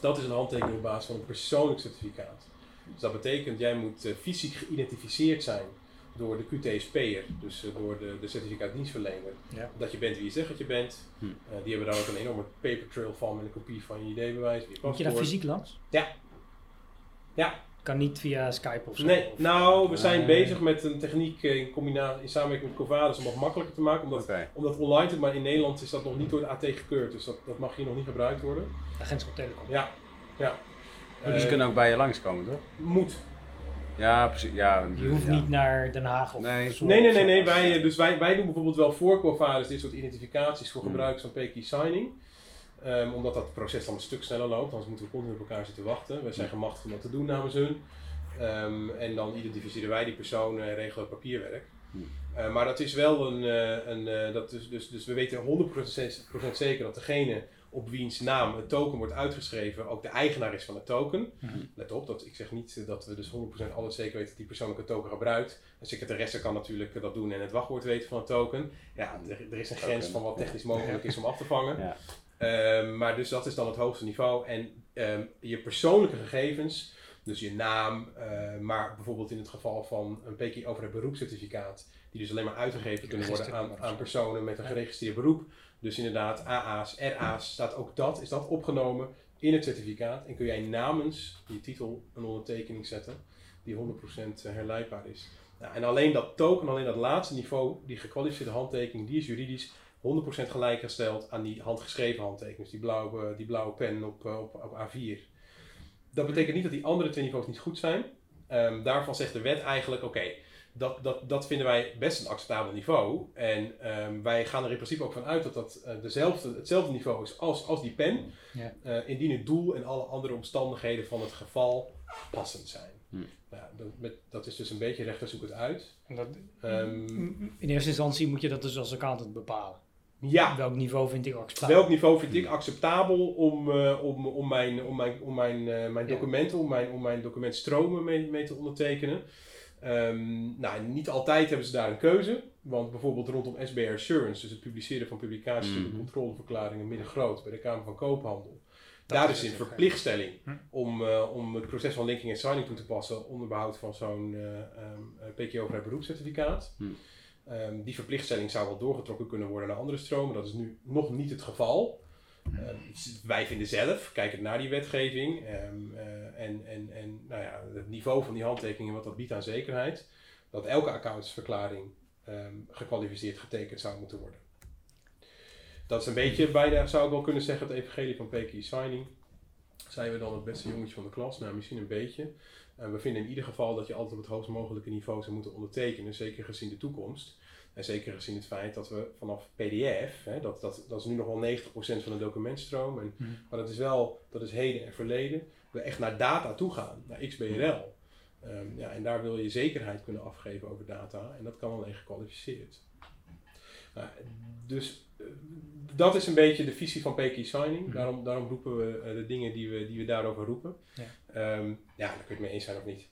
Dat is een handtekening op basis van een persoonlijk certificaat. Dus dat betekent, jij moet eh, fysiek geïdentificeerd zijn door de QTSP'er, dus eh, door de, de certificaatdienstverlener, Ja. dat je bent wie je zegt dat je bent. Hm. Eh, die hebben daar ook een enorme paper trail van met een kopie van je ID-bewijs, je Moet je daar fysiek langs? Ja. Ja. Kan niet via Skype of zo? Nee, of- nou, we zijn Nee. bezig met een techniek eh, in, combinatie, in samenwerking met Covadis om dat makkelijker te maken, omdat, omdat online te maar in Nederland is dat nog niet door de AT gekeurd, dus dat, dat mag hier nog niet gebruikt worden. Agentschap Telecom. Ja, ja. Dus ze Eh, kunnen ook bij je langskomen, toch? Moet. Ja, precies. Ja, Je hoeft ja. niet naar Den Haag of Nee. Nee, nee, nee. Wij, eh, dus wij, wij doen bijvoorbeeld wel voor dit soort identificaties voor Hmm. gebruik van PKI signing. Ehm, omdat dat proces dan een stuk sneller loopt, anders moeten we continu op elkaar zitten wachten. Wij zijn gemachtigd om dat te doen namens hun. Ehm, en dan identificeren wij die persoon en regelen het papierwerk. Hmm. Eh, maar dat is wel een, eh, een eh, dat is, dus, dus we weten 100% zeker dat degene op wiens naam het token wordt uitgeschreven ook de eigenaar is van het token. Mhm. Let op, dat, ik zeg niet dat we dus 100% altijd zeker weten dat die persoon ook een token gebruikt. Een secretaresse kan natuurlijk dat doen en het wachtwoord weten van het token. Ja, er, er is een grens van wat technisch mogelijk is om af te vangen. Ja. Ehm, maar dus dat is dan het hoogste niveau. En ehm, je persoonlijke gegevens, dus je naam, eh, maar bijvoorbeeld in het geval van een PKI over het beroepscertificaat, die dus alleen maar uitgegeven kunnen worden aan, aan personen met een geregistreerd beroep. Dus inderdaad, AA's, RA's, staat ook dat, is dat opgenomen in het certificaat. En kun jij namens je titel een ondertekening zetten, die 100% herleidbaar is. Nou, en alleen dat token, alleen dat laatste niveau, die gekwalificeerde handtekening, die is juridisch 100% gelijkgesteld aan die handgeschreven handtekening. Dus die blauwe, die blauwe pen op, eh, op, op A4. Dat betekent niet dat die andere twee niveaus niet goed zijn. Ehm, daarvan zegt de wet eigenlijk, oké, dat, dat, dat vinden wij best een acceptabel niveau. En ehm, wij gaan er in principe ook van uit dat dat eh, dezelfde, hetzelfde niveau is als, als die pen. Ja. Eh, indien het doel en alle andere omstandigheden van het geval passend zijn. Hmm. Nou, dat, met, dat is dus een beetje rechter zoek het uit. En dat, Ehm, in eerste instantie moet je dat dus als accountant bepalen. ja, Welk niveau vind ik acceptabel? Welk niveau vind ik acceptabel om, eh, om, om mijn, om mijn, om mijn, mijn Ja. documenten, om mijn, om mijn documentstromen mee, mee te ondertekenen? Ehm, nou, niet altijd hebben ze daar een keuze. Want bijvoorbeeld rondom SBR Assurance, dus het publiceren van publicaties en Mhm. de controleverklaringen middengroot bij de Kamer van Koophandel. Dat Daar is een verplichtstelling Hm. om, eh, om het proces van linking en signing toe te passen onder behoud van zo'n eh um, PKO-vrij beroepscertificaat. Hm. Ehm, die verplichtstelling zou wel doorgetrokken kunnen worden naar andere stromen. Dat is nu nog niet het geval. Ehm, wij vinden zelf, kijkend naar die wetgeving ehm, eh, en, en, en nou ja, het niveau van die handtekeningen, wat dat biedt aan zekerheid, dat elke accountsverklaring ehm, gekwalificeerd getekend zou moeten worden. Dat is een beetje bijna, zou ik wel kunnen zeggen, het evangelie van PKI Signing. Zijn we dan het beste jongetje van de klas? Nou, misschien een beetje. En we vinden in ieder geval dat je altijd op het hoogst mogelijke niveau zou moeten ondertekenen, zeker gezien de toekomst. En zeker gezien het feit dat we vanaf PDF, hè, dat, dat, dat is nu nog wel 90% van de documentstroom, en, Mhm. maar dat is wel, dat is heden en verleden, we echt naar data toe gaan, naar XBRL. Ehm, ja, en daar wil je zekerheid kunnen afgeven over data en dat kan alleen gekwalificeerd. Nou, dus eh, dat is een beetje de visie van PKI Signing. Mhm. Daarom, daarom roepen we eh, de dingen die we, die we daarover roepen. Ja. Ehm, ja, daar kun je het mee eens zijn of niet.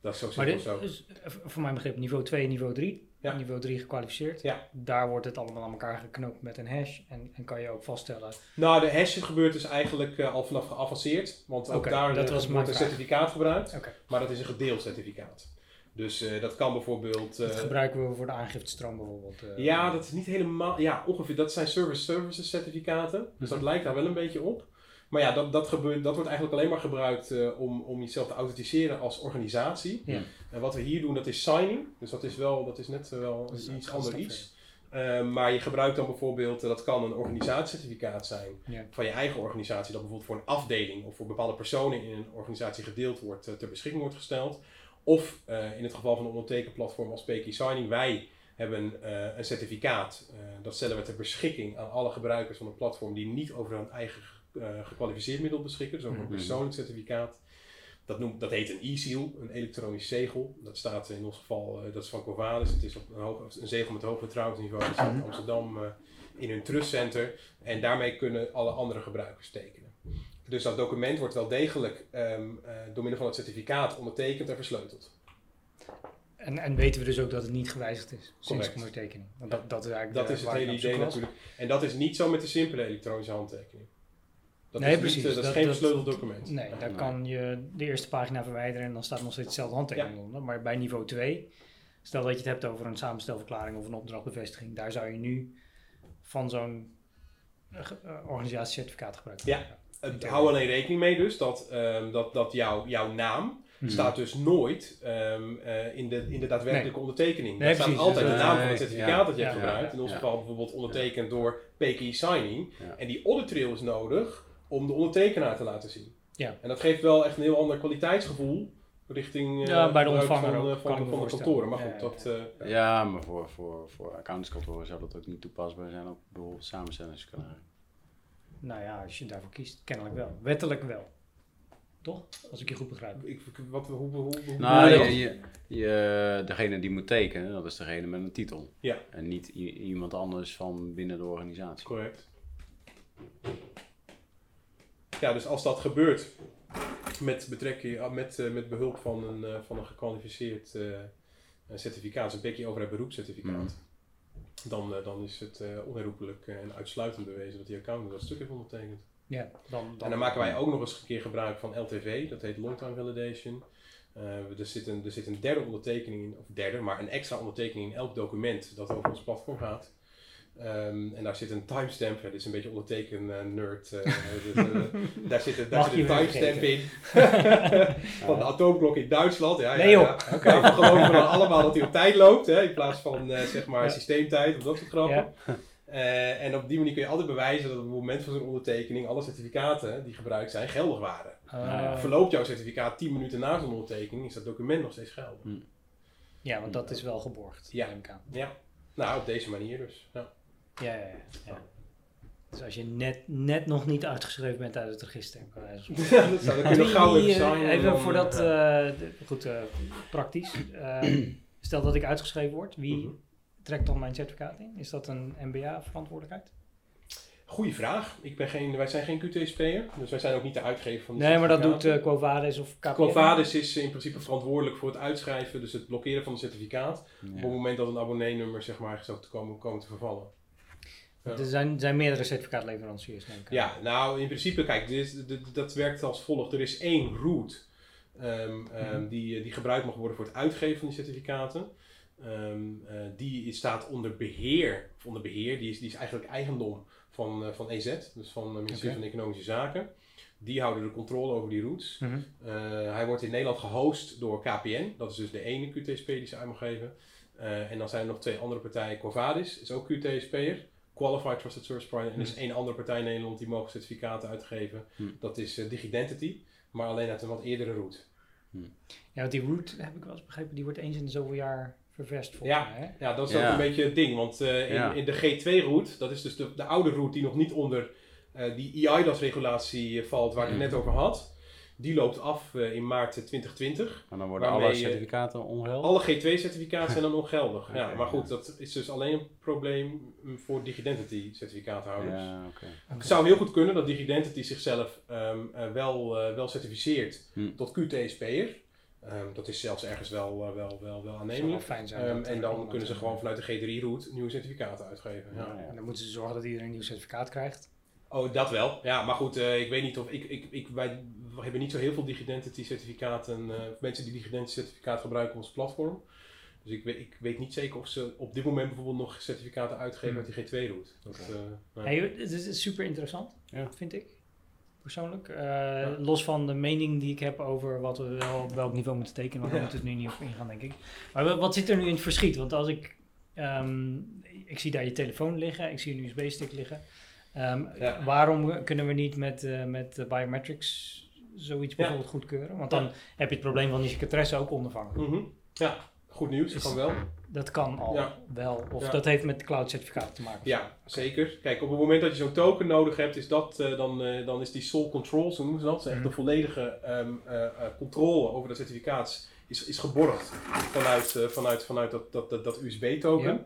Dat is zo Maar simpel dit zo. eh, voor mijn begrip niveau 2 en niveau 3. Ja. Niveau 3 gekwalificeerd. Ja. Daar wordt het allemaal aan elkaar geknoopt met een hash. En, en kan je ook vaststellen. Nou, de hash gebeurt dus eigenlijk eh, al vanaf geavanceerd. Want ook daar dat eh, was wordt een certificaat gebruikt. Maar dat is een gedeeld certificaat. Dus eh, dat kan bijvoorbeeld... Dat gebruiken we voor de aangiftestroom bijvoorbeeld. ja, dat is niet helemaal... Ja, ongeveer. Dat zijn service services certificaten. Dus dat Mhm. lijkt daar wel een beetje op. Maar ja, dat, dat, gebeurt, dat wordt eigenlijk alleen maar gebruikt eh, om, om jezelf te authenticeren als organisatie. Ja. En wat we hier doen, dat is signing. Dus dat is, wel, dat is net eh, wel Dat is iets een ander stap iets. Eh, maar je gebruikt dan bijvoorbeeld, dat kan een organisatiecertificaat zijn Ja. van je eigen organisatie, dat bijvoorbeeld voor een afdeling of voor bepaalde personen in een organisatie gedeeld wordt, ter beschikking wordt gesteld. Of in het geval van een ondertekenplatform als PK Signing, wij hebben een certificaat. dat stellen we ter beschikking aan alle gebruikers van een platform die niet over een eigen gekwalificeerd middel beschikken, dus over een Mhm. persoonlijk certificaat. Dat, noemt, dat heet een e-seal, een elektronisch zegel. Dat staat in ons geval, eh, dat is van Corvallis. Het is op een, hoog, een zegel met hoog vertrouwensniveau. Dat staat in Amsterdam eh, in hun trustcenter. En daarmee kunnen alle andere gebruikers tekenen. Dus dat document wordt wel degelijk ehm, eh, door middel van het certificaat ondertekend en versleuteld. En, en weten we dus ook dat het niet gewijzigd is sinds de ondertekening. Want dat, dat is eigenlijk Dat de- is het hele idee natuurlijk. En dat is niet zo met de simpele elektronische handtekening. Dat Nee, is precies. Niet, dat is geen dat- versleuteld document. Nee, daar kan je de eerste pagina verwijderen en dan staat nog steeds dezelfde handtekening onder. Maar bij niveau 2, stel dat je het hebt over een samenstelverklaring of een opdrachtbevestiging, daar zou je nu van zo'n eh, eh, organisatiecertificaat gebruik Ja. maken. Het, hou alleen rekening mee dus dat, ehm, dat, dat jouw jouw naam Mhm. staat dus nooit ehm, eh, in, de, in de daadwerkelijke ondertekening. Nee, Daar staat precies. altijd Dus, de naam van het certificaat ja, dat je hebt ja, gebruikt. In ons ja. geval bijvoorbeeld ondertekend door PKI Signing. Ja. En die audit trail is nodig om de ondertekenaar te laten zien. Ja. En dat geeft wel echt een heel ander kwaliteitsgevoel richting eh, Ja, bij de ontvanger van, ook, eh, van, de kantoren. Maar Ja, goed, ja, dat... eh, Ja, maar voor, voor, voor accountantskantoren zou dat ook niet toepasbaar zijn op bijvoorbeeld samenstellingsverklaring. Nou ja, als je daarvoor kiest, kennelijk wel. Wettelijk wel. Toch? Als ik je goed begrijp. ik, wat, hoe, hoe, hoe, hoe Nou, je degene die moet tekenen, dat is degene met een titel. Ja. En niet iemand anders van binnen de organisatie. Correct. Ja, dus als dat gebeurt met, betrekking, met, eh, met behulp van een, eh, van een gekwalificeerd eh, certificaat, een bekje over het beroepscertificaat, dan, eh, dan is het onherroepelijk en uitsluitend bewezen dat die accountant dat stuk heeft ondertekend. Ja, dan, dan, En dan maken wij ook nog eens een keer gebruik van LTV, dat heet Long Time Validation. Eh, er, zit een, er zit een derde ondertekening in, of derde, maar een extra ondertekening in elk document dat over ons platform gaat. Ehm, en daar zit een timestamp, ja, dit is een beetje onderteken eh, nerd. eh, dus, eh, daar zit, een- daar Mag zit een timestamp in van de atoomklok in Duitsland. Ja, ja, Nee, joh. ja. Oké, we geloven dan allemaal dat hij op tijd loopt, hè, in plaats van eh, zeg maar Ja. systeemtijd of dat soort grappen. Ja. Eh, en op die manier kun je altijd bewijzen dat op het moment van zo'n ondertekening alle certificaten die gebruikt zijn geldig waren. Eh, Verloopt jouw certificaat 10 minuten na zo'n ondertekening, is dat document nog steeds geldig. ja, want dat is wel geborgd. Ja. Ja, nou op deze manier dus. Ja. Ja, ja, ja, ja. Dus als je net, net nog niet uitgeschreven bent uit het register. dat zou je nog gauw even Even dan, voor eh, dat, ja. de- goed, eh, praktisch. Eh, stel dat ik uitgeschreven word, wie Mhm. trekt dan mijn certificaat in? Is dat een MBA-verantwoordelijkheid? Goeie vraag. Ik ben geen, wij zijn geen QTSP'er, dus wij zijn ook niet de uitgever van die Nee, maar dat doet Quo Vadis of KPN. Quo Vadis is in principe verantwoordelijk voor het uitschrijven, dus het blokkeren van het certificaat. Op het moment dat een abonneenummer zeg maar, zou te komen, komen te vervallen. Ja. Er zijn, zijn meerdere certificaatleveranciers, denk ik. Ja, nou in principe, kijk, dit is, dit- dat werkt als volgt. Er is één route ehm, ehm, Mhm. die, die gebruikt mag worden voor het uitgeven van die certificaten. Ehm, eh, die staat onder beheer, of onder beheer, die is, die is eigenlijk eigendom van, eh, van EZ, dus van het ministerie van Economische Zaken. Die houden de controle over die routes. Mhm. Eh, hij wordt in Nederland gehost door KPN, dat is dus de ene QTSP die ze uit mag geven. Eh, en dan zijn er nog twee andere partijen. Covadis is ook QTSP'er, Qualified Trusted Service Provider. En er is één andere partij in Nederland die mogen certificaten uitgeven. Hm. Dat is eh, Digidentity, maar alleen uit een wat eerdere route. Ja, want die route, heb ik wel eens begrepen, die wordt eens in de zoveel jaar ververst volgens Ja. mij. Hè? Ja, dat is Ja. ook een beetje het ding. Want eh, in, Ja. in de G2-route, dat is dus de, de oude route die nog niet onder eh, die EIDAS-regulatie valt, waar ik het net over had. Die loopt af eh, in maart 2020. En dan worden Waarmee alle certificaten ongeldig. Alle G2-certificaten zijn dan ongeldig. ja, maar goed, ja. dat is dus alleen een probleem voor Digidentity-certificaathouders. Ja, oké. Het zou heel goed kunnen dat Digidentity zichzelf ehm, eh, wel, eh, wel certificeert Hm. tot QTSP'er. Ehm dat is zelfs ergens wel, eh, wel, wel, wel zou wel aannemelijk. fijn zijn. Ehm, en dan kunnen ze eh, gewoon vanuit de G3-route nieuwe certificaten uitgeven. Ja. Ja, En dan moeten ze zorgen dat iedereen een nieuw certificaat krijgt. Oh, dat wel. Ja, maar goed, eh, ik weet niet of ik, ik, ik, wij we hebben niet zo heel veel Digidentity certificaten, eh, mensen die Digidentity certificaat gebruiken op ons platform. Dus ik weet, ik weet niet zeker of ze op dit moment bijvoorbeeld nog certificaten uitgeven Hmm. uit die G2-route. Dat, Oké. eh, nou, Hey, het is, super interessant, Ja. vind ik. Persoonlijk. Eh, Los van de mening die ik heb over wat we wel op welk niveau moeten tekenen, maar daar Ja. moeten we het nu niet op ingaan, denk ik. Maar wa- wat zit er nu in het verschiet? Want als ik. ehm, ik zie daar je telefoon liggen, ik zie een USB-stick liggen. Ehm, Ja. Waarom kunnen we niet met, eh, met biometrics zoiets bijvoorbeeld goedkeuren? Want dan heb je het probleem van die secretaresse ook ondervangen. mhm. Ja, goed nieuws. Dat Is- kan wel. Dat kan al Ja. wel. Of Ja. dat heeft met cloud certificaten te maken. Ja, zeker. Kijk, op het moment dat je zo'n token nodig hebt, is dat, eh, dan, eh, dan is die sole control, zo noemen ze dat, echt Mhm. de volledige ehm, eh, controle over dat certificaat, is, is geborgd vanuit, vanuit, vanuit dat, dat, dat, dat USB-token. Ja.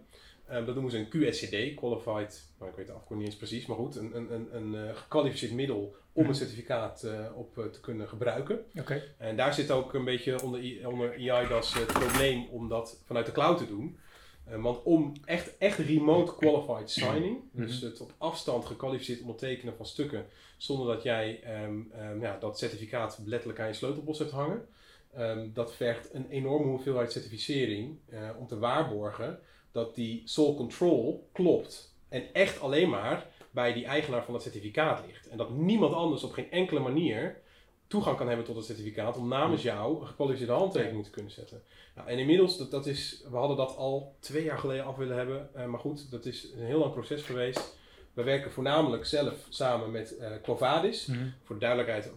Ehm, dat noemen ze een QSCD, Qualified, nou, ik weet de afkorting niet eens precies, maar goed, een, een, een, een gekwalificeerd middel om Mhm. een certificaat eh, op eh, te kunnen gebruiken. Oké. En daar zit ook een beetje onder, I- onder EIDAS het probleem om dat vanuit de cloud te doen. Eh, want om echt, echt remote qualified signing, dus het op afstand gekwalificeerd ondertekenen van stukken, zonder dat jij ehm, ehm, ja, dat certificaat letterlijk aan je sleutelbos hebt hangen, ehm, dat vergt een enorme hoeveelheid certificering eh, om te waarborgen dat die sole control klopt. En echt alleen maar bij die eigenaar van dat certificaat ligt. En dat niemand anders op geen enkele manier toegang kan hebben tot het certificaat om namens jou een gekwalificeerde handtekening te kunnen zetten. Nou, en inmiddels, dat, dat is, we hadden dat al twee jaar geleden af willen hebben, eh, maar goed, dat is een heel lang proces geweest. We werken voornamelijk zelf samen met Covadis. Mhm. Voor de duidelijkheid,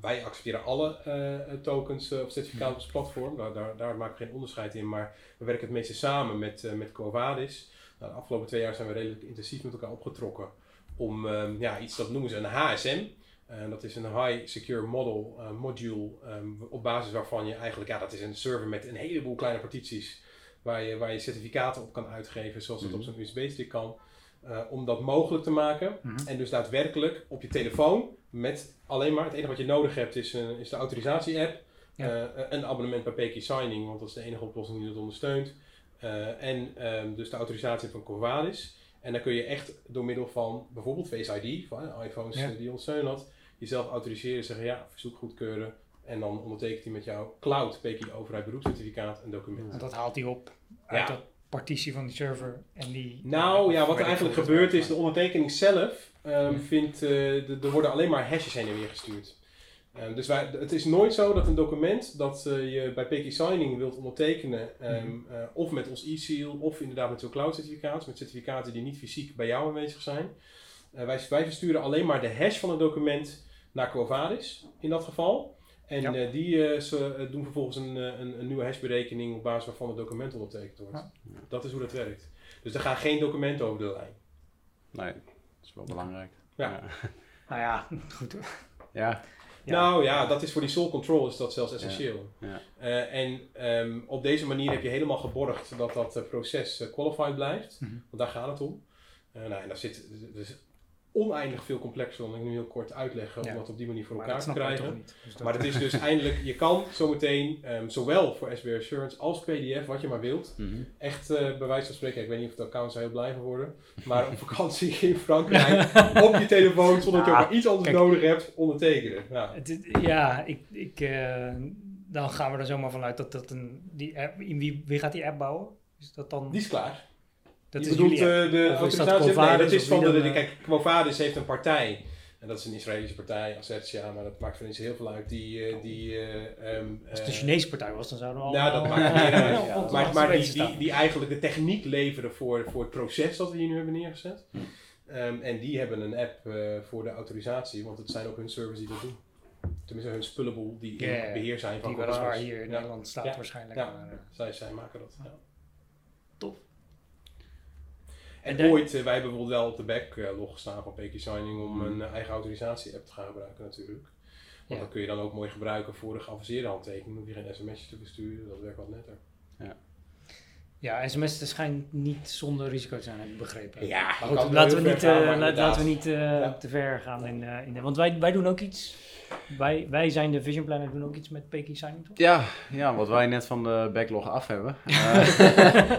wij accepteren alle eh, tokens of certificaten op ons platform. Daar, daar, daar maken we geen onderscheid in, maar we werken het meeste samen met, met Covadis. Nou, de afgelopen twee jaar zijn we redelijk intensief met elkaar opgetrokken om ehm, ja, iets, dat noemen ze een HSM. En dat is een High Secure Model eh, module, ehm, op basis waarvan je eigenlijk, ja, dat is een server met een heleboel kleine partities, waar je, waar je certificaten op kan uitgeven, zoals dat op zo'n USB-stick kan, eh, om dat mogelijk te maken. Mhm. En dus daadwerkelijk op je telefoon, met alleen maar, het enige wat je nodig hebt is, een, is de autorisatie-app, Ja. eh, een abonnement bij Peki Signing, want dat is de enige oplossing die dat ondersteunt. Eh, en ehm, dus de autorisatie van Corvalis. En dan kun je echt door middel van bijvoorbeeld Face ID, van eh, iPhones Ja. eh, die ondersteunen dat, jezelf autoriseren, zeggen ja, verzoek goedkeuren. En dan ondertekent hij met jouw cloud PKI overheid beroepscertificaat een document. Want dat haalt hij op uit Ja. dat partitie van die server en die... Nou ja, wat er eigenlijk gebeurt is, de ondertekening zelf ehm, vindt, de- er worden alleen maar hashes heen en weer gestuurd. Ehm, dus wij, het is nooit zo dat een document dat eh, je bij PK Signing wilt ondertekenen, ehm, Mhm. eh, of met ons e-seal, of inderdaad met zo'n cloud certificaat, met certificaten die niet fysiek bij jou aanwezig zijn. Eh, wij, wij versturen alleen maar de hash van het document naar Quovadis in dat geval. En Ja. eh, die ze, doen vervolgens een, een, een nieuwe hashberekening op basis waarvan het document ondertekend wordt. Ja. Dat is hoe dat werkt. Dus er gaan geen documenten over de lijn. Nee, dat is wel belangrijk. Ja. Ja. Nou ja, goed. ja. Ja. Nou ja, dat is voor die sole control is dat zelfs essentieel. Ja. Eh, en ehm, op deze manier heb je helemaal geborgd dat dat eh, proces eh, qualified blijft. Mhm. Want daar gaat het om. Eh, nou, en daar zit, dus oneindig veel complexer dan ik nu heel kort uitleggen om Ja. dat op die manier voor elkaar te krijgen. niet. Dus Maar het is dus eindelijk, je kan zometeen, ehm, zowel voor SBR Assurance als PDF, wat je maar wilt, Mhm. echt eh bij wijze van spreken, ik weet niet of de accounts heel blij van worden, maar op vakantie in Frankrijk op je telefoon, zonder dat je ook Ah, maar iets anders kijk. nodig hebt, ondertekenen. Ja. Het ja, ik, ik, eh, dan gaan we er zomaar vanuit dat dat een... Die app, wie, wie gaat die app bouwen? Is dat dan... Die is klaar. Dat je is bedoelt eh, de Of is dat autorisatie? Nee, dat is van de, de, eh? kijk, Quo Vadis heeft een partij. En dat is een Israëlische partij, Assertia, maar dat maakt voor niet zo heel veel uit. Die, eh, die, eh, ehm, Als het een Chinese partij was, dan zouden we al... Nou, dat maakt niet uit. Ja, maar maar die, die, eigenlijk de techniek leveren voor, voor het proces dat we hier nu hebben neergezet. Hm. Ehm, en die hebben een app eh, voor de autorisatie, want het zijn ook hun servers die dat doen. Tenminste, hun spullable die in beheer zijn van Die weliswaar Covaris. hier in Ja. Nederland staat Ja. waarschijnlijk. Ja. Maar, Zij, zij maken dat. Ja. En En de- ooit, eh, wij hebben bijvoorbeeld wel op de backlog gestaan van Peki Signing om Hm. een eh, eigen autorisatie-app te gaan gebruiken natuurlijk. Want Ja. dat kun je dan ook mooi gebruiken voor de geavanceerde handtekening. hoef je geen sms'jes te versturen, dat werkt wat netter. ja, sms schijnt niet zonder risico te zijn, heb ik begrepen. Ja, Maar goed, laten we niet, gaan, eh, la- laten we niet eh, Ja. te ver gaan in, eh, in de... Want wij, wij doen ook iets. Wij, wij zijn de Vision Planner, doen ook iets met Peking Signing, toch? Ja, ja, wat wij net van de backlog af hebben. Eh,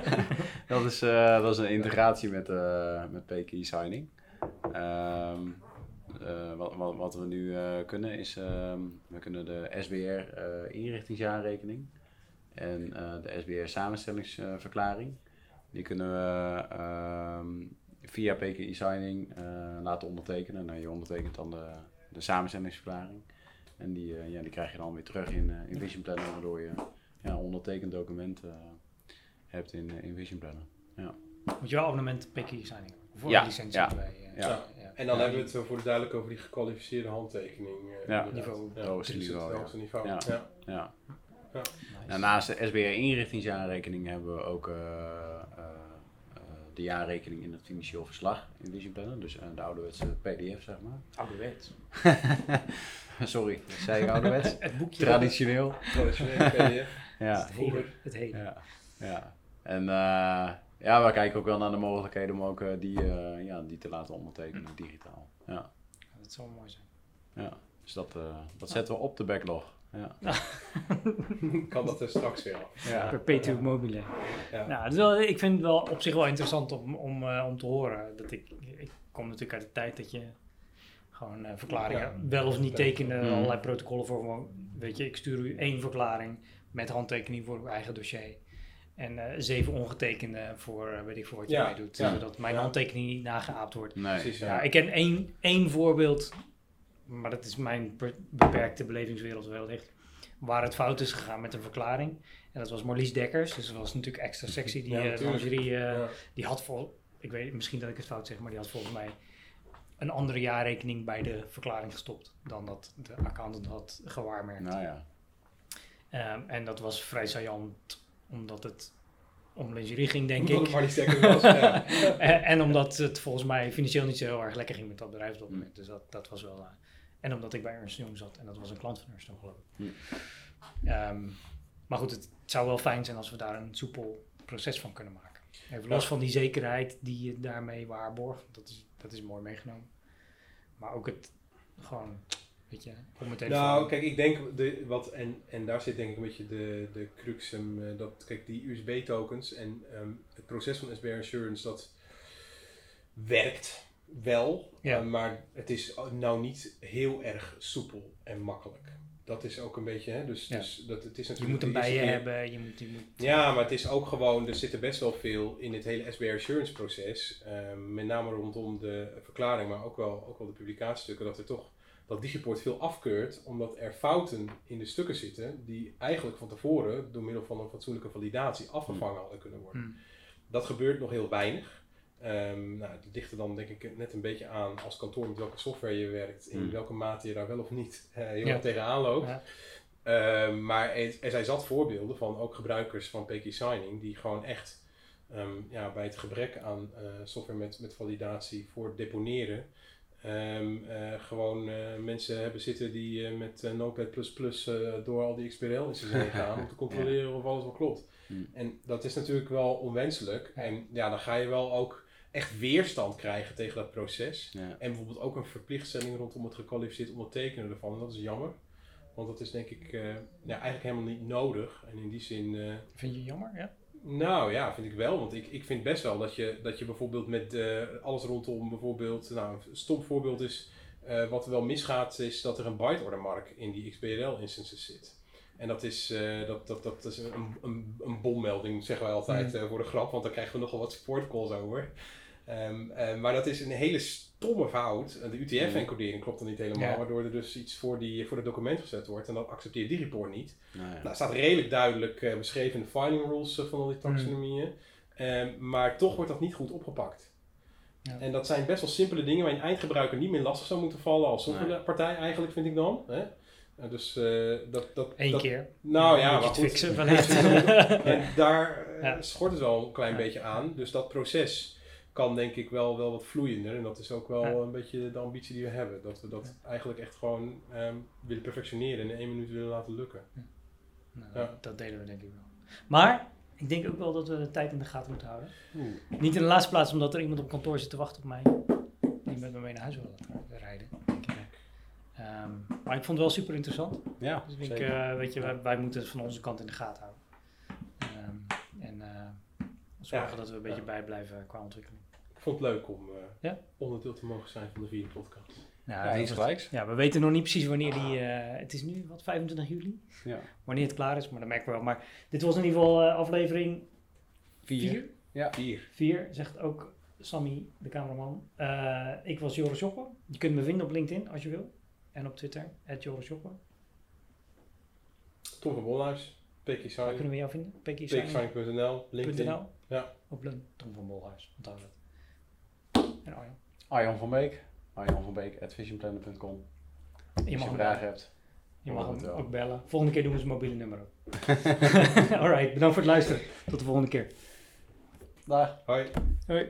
dat, is, eh, dat is een integratie met, eh met PKI Signing. Ehm, eh, wat, wat, wat we nu eh, kunnen is, ehm, we kunnen de SBR eh, inrichtingsjaarrekening en eh, de SBR samenstellingsverklaring. Die kunnen we ehm, via PKI Signing eh, laten ondertekenen. Nou, je ondertekent dan de, de samenstellingsverklaring. En die, eh, ja, die krijg je dan weer terug in, eh, in Vision Planner, waardoor je ja, een ondertekend document eh, hebt in, eh, in Vision Planner. Moet je wel abonnement Peking Signing. Voor Ja, een licentie ja, bij, ja. En dan Ja, hebben we het voor de duidelijk over die gekwalificeerde handtekening. eh, Ja. Niveau. Ja, Het hoogste niveau, Het ja. hoogste niveau. Ja. Nice. Naast de SBR inrichtingsjaarrekening hebben we ook eh, eh, eh, de jaarrekening in het financieel verslag in Vision Planner. Dus de ouderwetse PDF, zeg maar. Ouderwets. Sorry, zei ik ouderwets? Het boekje. Traditioneel. Traditionele PDF. Ja. Het hele. Het hele. Ja, ja. En ja, we kijken ook wel naar de mogelijkheden om ook die, ja, die te laten ondertekenen digitaal. Ja, Dat zou mooi zijn. ja. Dus dat, dat zetten we op de backlog. Ja. kan dat er straks weer af. Ja. Perpetuum mobile. Ja. Nou, het is wel, ik vind het wel op zich wel interessant om, om, eh, om te horen. Dat ik, ik kom natuurlijk uit de tijd dat je gewoon eh, verklaringen Ja. wel of niet tekende. Mhm. Allerlei protocollen voor gewoon, weet je, ik stuur u één verklaring met handtekening voor uw eigen dossier. En eh, zeven ongetekende voor, eh, weet ik voor wat je Ja, mee doet. ja. Zodat mijn Ja. handtekening niet nageaapt wordt. Nee. Precies, ja. Ja, ik ken één, één voorbeeld, maar dat is mijn per- beperkte belevingswereld wellicht, waar het fout is gegaan met een verklaring. En dat was Marlies Dekkers, dus dat was natuurlijk extra sexy. Die Ja, eh, lingerie, eh, Ja. die had vol, ik weet misschien dat ik het fout zeg, maar die had volgens mij een andere jaarrekening bij de verklaring gestopt dan dat de accountant had gewaarmerkt. Nou ja. Ehm, en dat was vrij saillant, omdat het om lingerie ging, denk Omdat ik. niet sterker was. En, en omdat het volgens mij financieel niet zo heel erg lekker ging met dat bedrijf op dat Hm. moment. Dus dat, dat was wel... eh, en omdat ik bij Ernst Young zat en dat was een klant van Ernst Young geloof ik. Hm. Ehm, maar goed, het zou wel fijn zijn als we daar een soepel proces van kunnen maken. Even los Ja. van die zekerheid die je daarmee waarborgt. Dat is, dat is mooi meegenomen. Maar ook het gewoon, weet je, om. Nou, kijk, ik denk, de, wat, en, en daar zit denk ik een beetje de, de crux, hem, eh, dat, kijk, die USB-tokens en ehm, het proces van SBR Assurance, dat werkt wel, Ja. eh, maar het is nou niet heel erg soepel en makkelijk. Dat is ook een beetje, hè, dus, Ja. dus dat, het is je natuurlijk moet hem bij je hebben, je moet... Je moet Ja, maar het is ook gewoon, er zit er best wel veel in het hele SBR Assurance proces. ehm, met name rondom de verklaring, maar ook wel, ook wel de publicatiestukken, dat er toch dat Digiport veel afkeurt, omdat er fouten in de stukken zitten die eigenlijk van tevoren door middel van een fatsoenlijke validatie afgevangen hadden kunnen worden. Hm. Dat gebeurt nog heel weinig. Ehm nou, het ligt er dan denk ik net een beetje aan als kantoor met welke software je werkt, in Hmm. welke mate je daar wel of niet eh, heel Ja. tegenaan loopt. Ja. Ehm, maar er, er zijn zat voorbeelden van ook gebruikers van PK Signing die gewoon echt ehm, ja, bij het gebrek aan eh, software met, met validatie voor deponeren, eh, gewoon mensen hebben zitten die met Notepad++ door al die XBRL-instances heen gaan om te controleren of alles wel klopt. Hmm. En dat is natuurlijk wel onwenselijk. En ja, dan ga je wel ook echt weerstand krijgen tegen dat proces. Ja. En bijvoorbeeld ook een verplichtstelling rondom het gekwalificeerd ondertekenen ervan. En dat is jammer. Want dat is denk ik eh, ja, eigenlijk helemaal niet nodig. En in die zin, eh, Vind je jammer? Ja. nou ja, vind ik wel. Want ik, ik vind best wel dat je, dat je bijvoorbeeld met eh, alles rondom bijvoorbeeld... Nou, een stom voorbeeld is, eh, wat er wel misgaat, is dat er een byte order mark in die XBRL instances zit. En dat is, eh, dat, dat, dat is een, een, een bommelding, zeggen wij altijd eh, voor de grap, want daar krijgen we nogal wat support calls over. Ehm, eh, maar dat is een hele stomme fout. De UTF-encodering klopt dan niet helemaal, Ja. waardoor er dus iets voor, die, voor het document gezet wordt. En dat accepteert die report niet. Nou ja. Nou, staat redelijk duidelijk eh, beschreven in de filing rules eh, van al die taxonomieën. Ehm, maar toch wordt dat niet goed opgepakt. Ja. En dat zijn best wel simpele dingen waar een eindgebruiker niet meer lastig zou moeten vallen als Nee. softwarepartij eigenlijk, vind ik dan. Hè? Eh, dus eh, dat... dat Eén dat, keer. Nou ja, maar het goed. fixen. En daar Ja. schort het wel een klein Ja. beetje aan. Dus dat proces kan denk ik wel, wel wat vloeiender. En dat is ook wel Ja. een beetje de ambitie die we hebben. Dat we dat eigenlijk echt gewoon ehm, willen perfectioneren en in één minuut willen laten lukken. Nou, Ja. Dat delen we denk ik wel. Maar ik denk ook wel dat we de tijd in de gaten moeten houden. Oeh. Niet in de laatste plaats omdat er iemand op kantoor zit te wachten op mij. Die met me mee naar huis wil rijden. Ehm, maar ik vond het wel super interessant. Ja, Dus ik eh, weet je, wij, wij moeten het van onze kant in de gaten houden. Ehm, en eh, zorgen dat we een beetje bijblijven qua ontwikkeling. Ik vond het leuk om eh, Ja? onderdeel te mogen zijn van de vierde podcast. Ja, ja, gelijks. Ja, we weten nog niet precies wanneer die. eh, het is nu wat 25 juli. Ja. Wanneer het klaar is, maar dat merken we wel. Maar dit was in ieder geval eh, aflevering Vier. 4. Ja. Vier. 4, zegt ook Sammy, de cameraman. Eh, ik was Joris Joppe. Je kunt me vinden op LinkedIn als je wil. En op Twitter, Joris Joppe. Tom van Bolhuis, Waar Sign, kunnen we jou vinden? Pekysign.nl pekysign.nl, LinkedIn. Ja. Op Lun- Tom van Bolhuis. Onthoud dat. En Arjan. Arjan van Beek. Arjan van Beek, at visionplanner.com. Je Als je mag hem vragen bellen. hebt. Je mag hem ook bellen. Volgende keer doen we zijn mobiele nummer ook. Alright, bedankt voor het luisteren. Tot de volgende keer. Dag. Hoi. Hoi.